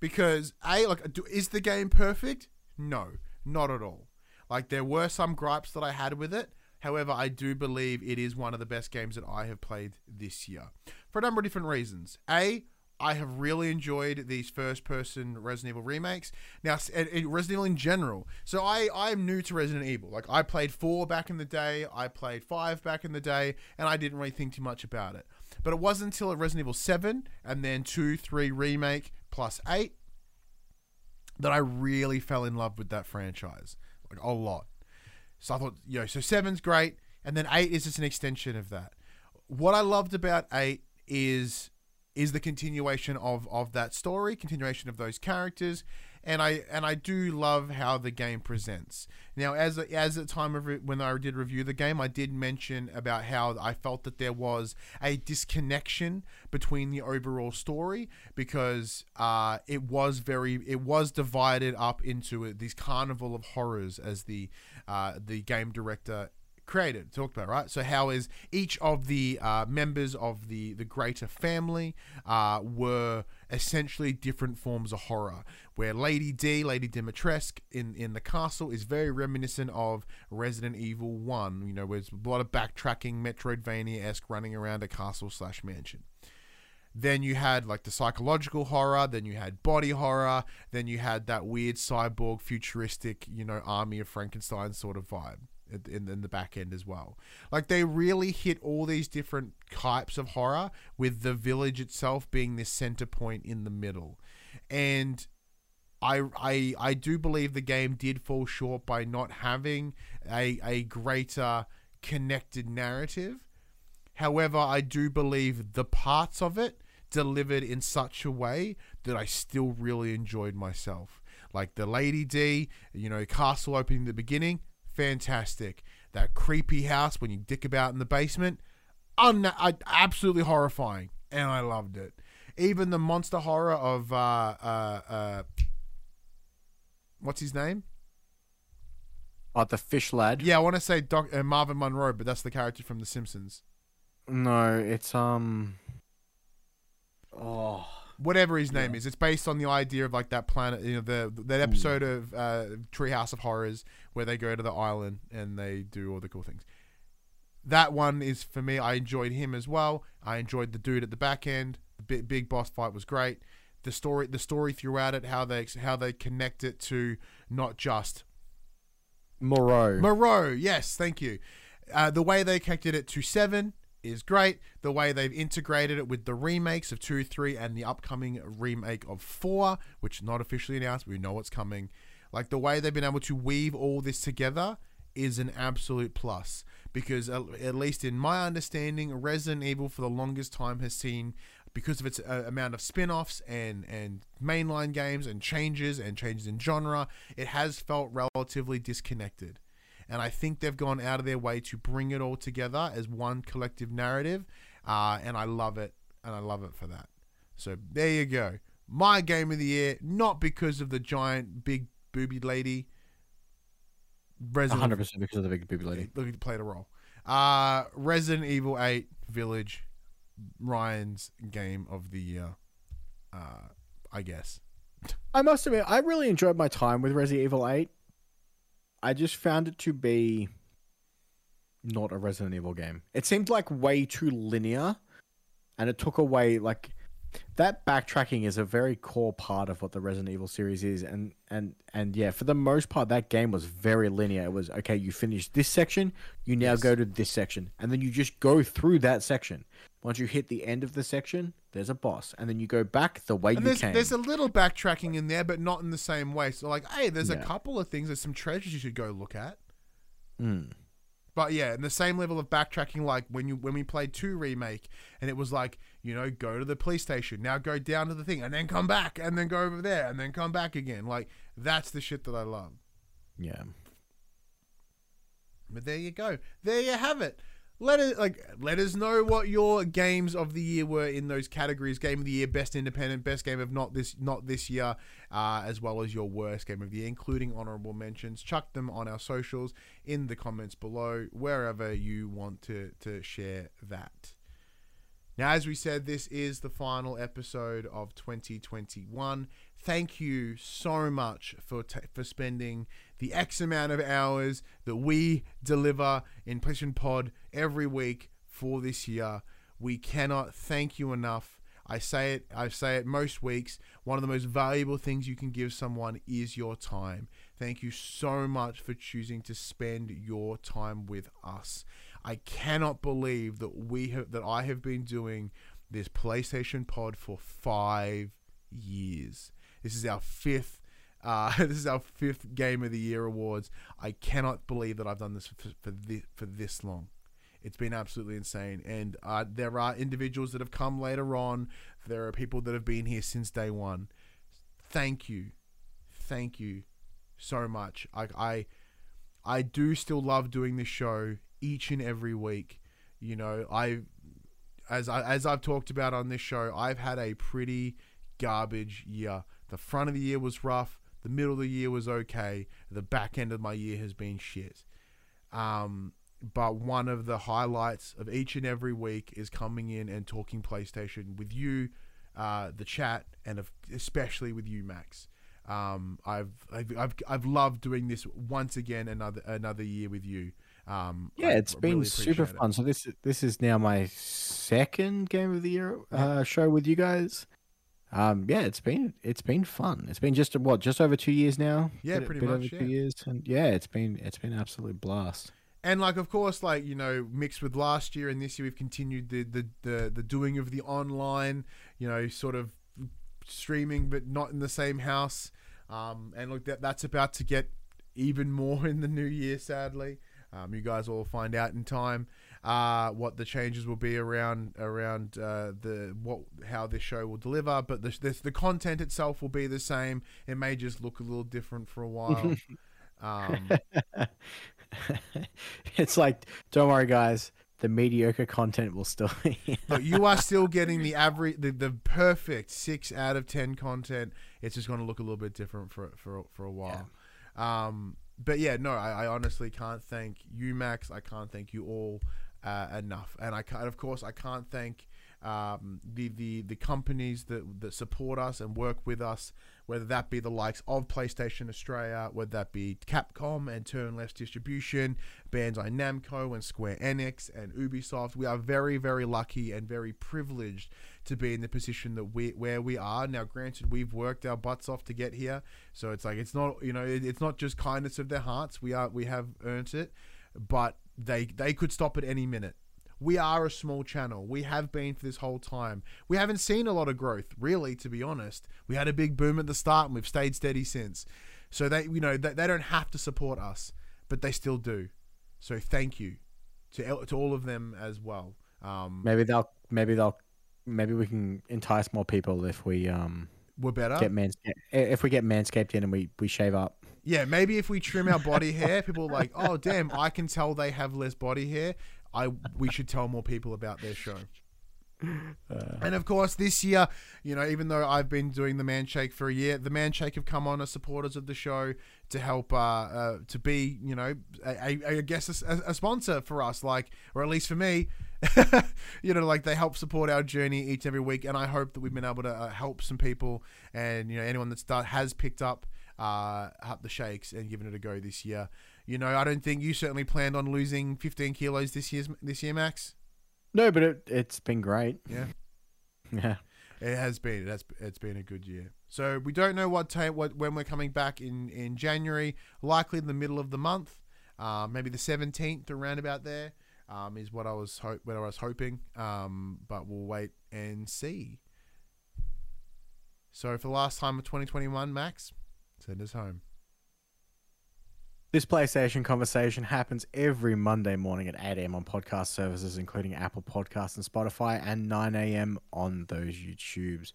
because a like is the game perfect? No, not at all. Like there were some gripes that I had with it. However, I do believe it is one of the best games that I have played this year for a number of different reasons. A I have really enjoyed these first-person Resident Evil remakes. Now, and- and Resident Evil in general. So I I'm new to Resident Evil. Like I played four back in the day, I played five back in the day, and I didn't really think too much about it. But it wasn't until Resident Evil Seven and then two, three remake plus eight that I really fell in love with that franchise, like a lot. So I thought, you know, so seven's great, and then eight is just an extension of that. What I loved about eight is is the continuation of of that story, continuation of those characters, and I and I do love how the game presents. Now, as as the time of re- when I did review the game, I did mention about how I felt that there was a disconnection between the overall story because uh, it was very it was divided up into these carnival of horrors as the uh, the game director created talked about right? So how is each of the uh, members of the the greater family uh, were essentially different forms of horror where lady d lady dimitrescu in in the castle is very reminiscent of resident evil 1 you know where there's a lot of backtracking metroidvania-esque running around a castle slash mansion. Then you had like the psychological horror then you had body horror then you had that weird cyborg futuristic you know army of frankenstein sort of vibe in, in the back end as well. Like they really hit all these different types of horror with the village itself being this center point in the middle. And I, I I do believe the game did fall short by not having a, a greater connected narrative. However, I do believe the parts of it delivered in such a way that I still really enjoyed myself. Like the Lady D, you know, castle opening in the beginning, fantastic. That creepy house when you dick about in the basement, un- absolutely horrifying, and I loved it. Even the monster horror of uh, uh, uh, what's his name? Oh, the fish lad. Yeah, I want to say Doc- uh, Marvin Monroe, but that's the character from The Simpsons. No, it's um. Oh, whatever his name is. It's based on the idea of like that planet, you know, the that episode of uh, Treehouse of Horrors where they go to the island and they do all the cool things. That one is for me. I enjoyed him as well. I enjoyed the dude at the back end. The big, big boss fight was great. The story, the story throughout it, how they how they connect it to not just Moreau. Moreau, yes, thank you. Uh, the way they connected it to seven is great. The way they've integrated it with the remakes of two, three, and the upcoming remake of four, which not officially announced, but we know it's coming. Like the way they've been able to weave all this together is an absolute plus because at, least in my understanding, Resident Evil for the longest time has seen because of its uh, amount of spin-offs and and mainline games and changes and changes in genre, it has felt relatively disconnected. And I think they've gone out of their way to bring it all together as one collective narrative, uh, and I love it, and I love it for that. So there you go, my game of the year, not because of the giant big booby lady. Resident hundred percent because of the big booby lady. Look, it played a role. Uh, Resident Evil 8 Village, Ryan's game of the year, uh, I guess. I must admit, I really enjoyed my time with Resident Evil Eight. I just found it to be not a Resident Evil game. It seemed like way too linear, and it took away like that backtracking is a very core part of what the Resident Evil series is, and and and yeah, for the most part, that game was very linear. It was okay. You finish this section, you now Yes. go to this section, and then you just go through that section. Once you hit the end of the section, there's a boss, and then you go back the way And you there's came. there's a little backtracking in there, but not in the same way. So like, hey, there's a couple of things. There's some treasures you should go look at. Mm. But yeah, and the same level of backtracking, like when you when we played two remake, and it was like you know go to the police station, now go down to the thing, and then come back, and then go over there, and then come back again. Like that's the shit that I love. Yeah. But there you go. There you have it. Let it like let us know what your games of the year were in those categories: game of the year, best independent, best game of not this not this year, uh, as well as your worst game of the year, including honorable mentions. Chuck them on our socials in the comments below, wherever you want to to share that. Now, as we said, this is the final episode of 2021. Thank you so much for t- for spending the X amount of hours that we deliver in PlayStation Pod every week for this year. We cannot thank you enough. I say it. I say it most weeks. One of the most valuable things you can give someone is your time. Thank you so much for choosing to spend your time with us. I cannot believe that we have that I have been doing this PlayStation Pod for five years. This is our fifth. Uh, this is our fifth Game of the Year awards. I cannot believe that I've done this for, for this for this long. It's been absolutely insane, and uh, there are individuals that have come later on. There are people that have been here since day one. Thank you, thank you so much. I I, I do still love doing this show each and every week. You know, I as I as I've talked about on this show, I've had a pretty garbage year. The front of the year was rough. The middle of the year was okay. The back end of my year has been shit. Um, but one of the highlights of each and every week is coming in and talking PlayStation with you, uh, the chat, and especially with you, Max. Um, I've, I've I've I've loved doing this once again another another year with you. Um, Yeah, I it's been super appreciate it. fun. So this this is now my second game of the year uh, show with you guys. Um, yeah, it's been it's been fun. It's been just what just over two years now. Yeah, Bit- pretty bit much, over yeah. two years, and yeah, it's been it's been an absolute blast. And like, of course, like you know, mixed with last year and this year, we've continued the the the, the doing of the online, you know, sort of streaming, but not in the same house. Um, and look, that that's about to get even more in the new year. Sadly, um, you guys will find out in time uh, what the changes will be around around uh, the what how this show will deliver. But the, the the content itself will be the same. It may just look a little different for a while. um, it's like, don't worry, guys. The mediocre content will still. be Look, you are still getting the average, the, the perfect six out of ten content. It's just going to look a little bit different for for for a while. Um, but yeah, no, I, I honestly can't thank you, Max. I can't thank you all uh, enough, and I can't, of course, I can't thank um, the the the companies that that support us and work with us, whether that be the likes of PlayStation Australia, whether that be Capcom and Turn Left distribution, bands like Namco and Square Enix and Ubisoft. We are very very lucky and very privileged to be in the position that we where we are now. Granted, we've worked our butts off to get here, so it's like it's not you know it, it's not just kindness of their hearts. We are we have earned it, but they they could stop at any minute. We are a small channel. We have been for this whole time. We haven't seen a lot of growth, really, to be honest. We had a big boom at the start, and we've stayed steady since. So they, you know, they, they don't have to support us, but they still do. So thank you to to all of them as well. Um, maybe they'll maybe they'll maybe we can entice more people if we um we're better. get manscaped if we get manscaped in and we we shave up. Yeah, maybe if we trim our body hair, people are like, oh damn, I can tell they have less body hair. I we should tell more people about their show. and of course, this year, you know, even though I've been doing the Manshake for a year, the Manshake have come on as supporters of the show to help, uh, uh to be, you know, I guess a, a sponsor for us, like, or at least for me. you know, like they help support our journey each and every week, and I hope that we've been able to uh, help some people, and you know, anyone that start, has picked up uh, up the shakes and giving it a go this year. You know, I don't think you certainly planned on losing 15 kilos this year, this year, Max. No, but it it's been great. Yeah. Yeah. It has been. It has. It's been a good year. So we don't know what what when we're coming back in in January. Likely in the middle of the month, uh, maybe the seventeenth, around about there, um, is what I was hope what I was hoping. Um, but we'll wait and see. So for the last time of 2021, Max, send us home. This PlayStation conversation happens every Monday morning at 8 a.m. on podcast services, including Apple Podcasts and Spotify, and 9 a.m. on those YouTubes.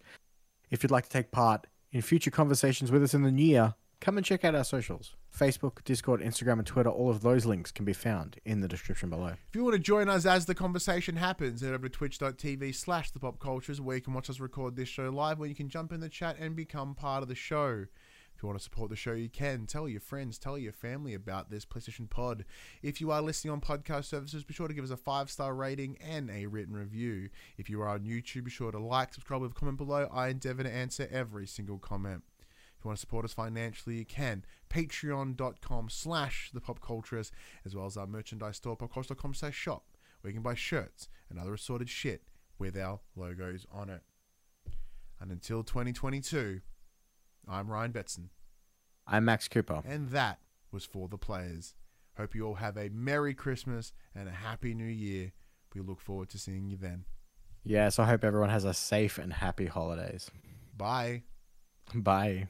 If you'd like to take part in future conversations with us in the new year, come and check out our socials Facebook, Discord, Instagram, and Twitter. All of those links can be found in the description below. If you want to join us as the conversation happens, head over to twitch.tv slash the pop cultures where you can watch us record this show live, where you can jump in the chat and become part of the show. If you want to support the show, you can. Tell your friends, tell your family about this PlayStation Pod. If you are listening on podcast services, be sure to give us a five star rating and a written review. If you are on YouTube, be sure to like, subscribe, leave a comment below. I endeavor to answer every single comment. If you want to support us financially, you can. Patreon.com slash the pop cultures, as well as our merchandise store, popculture.com slash shop, where you can buy shirts and other assorted shit with our logos on it. And until 2022, I'm Ryan Betson, I'm Max Cooper. and that was for the players. Hope you all have a Merry Christmas and a Happy New Year. We look forward to seeing you then. Yes, I hope everyone has a safe and happy holidays. Bye. Bye.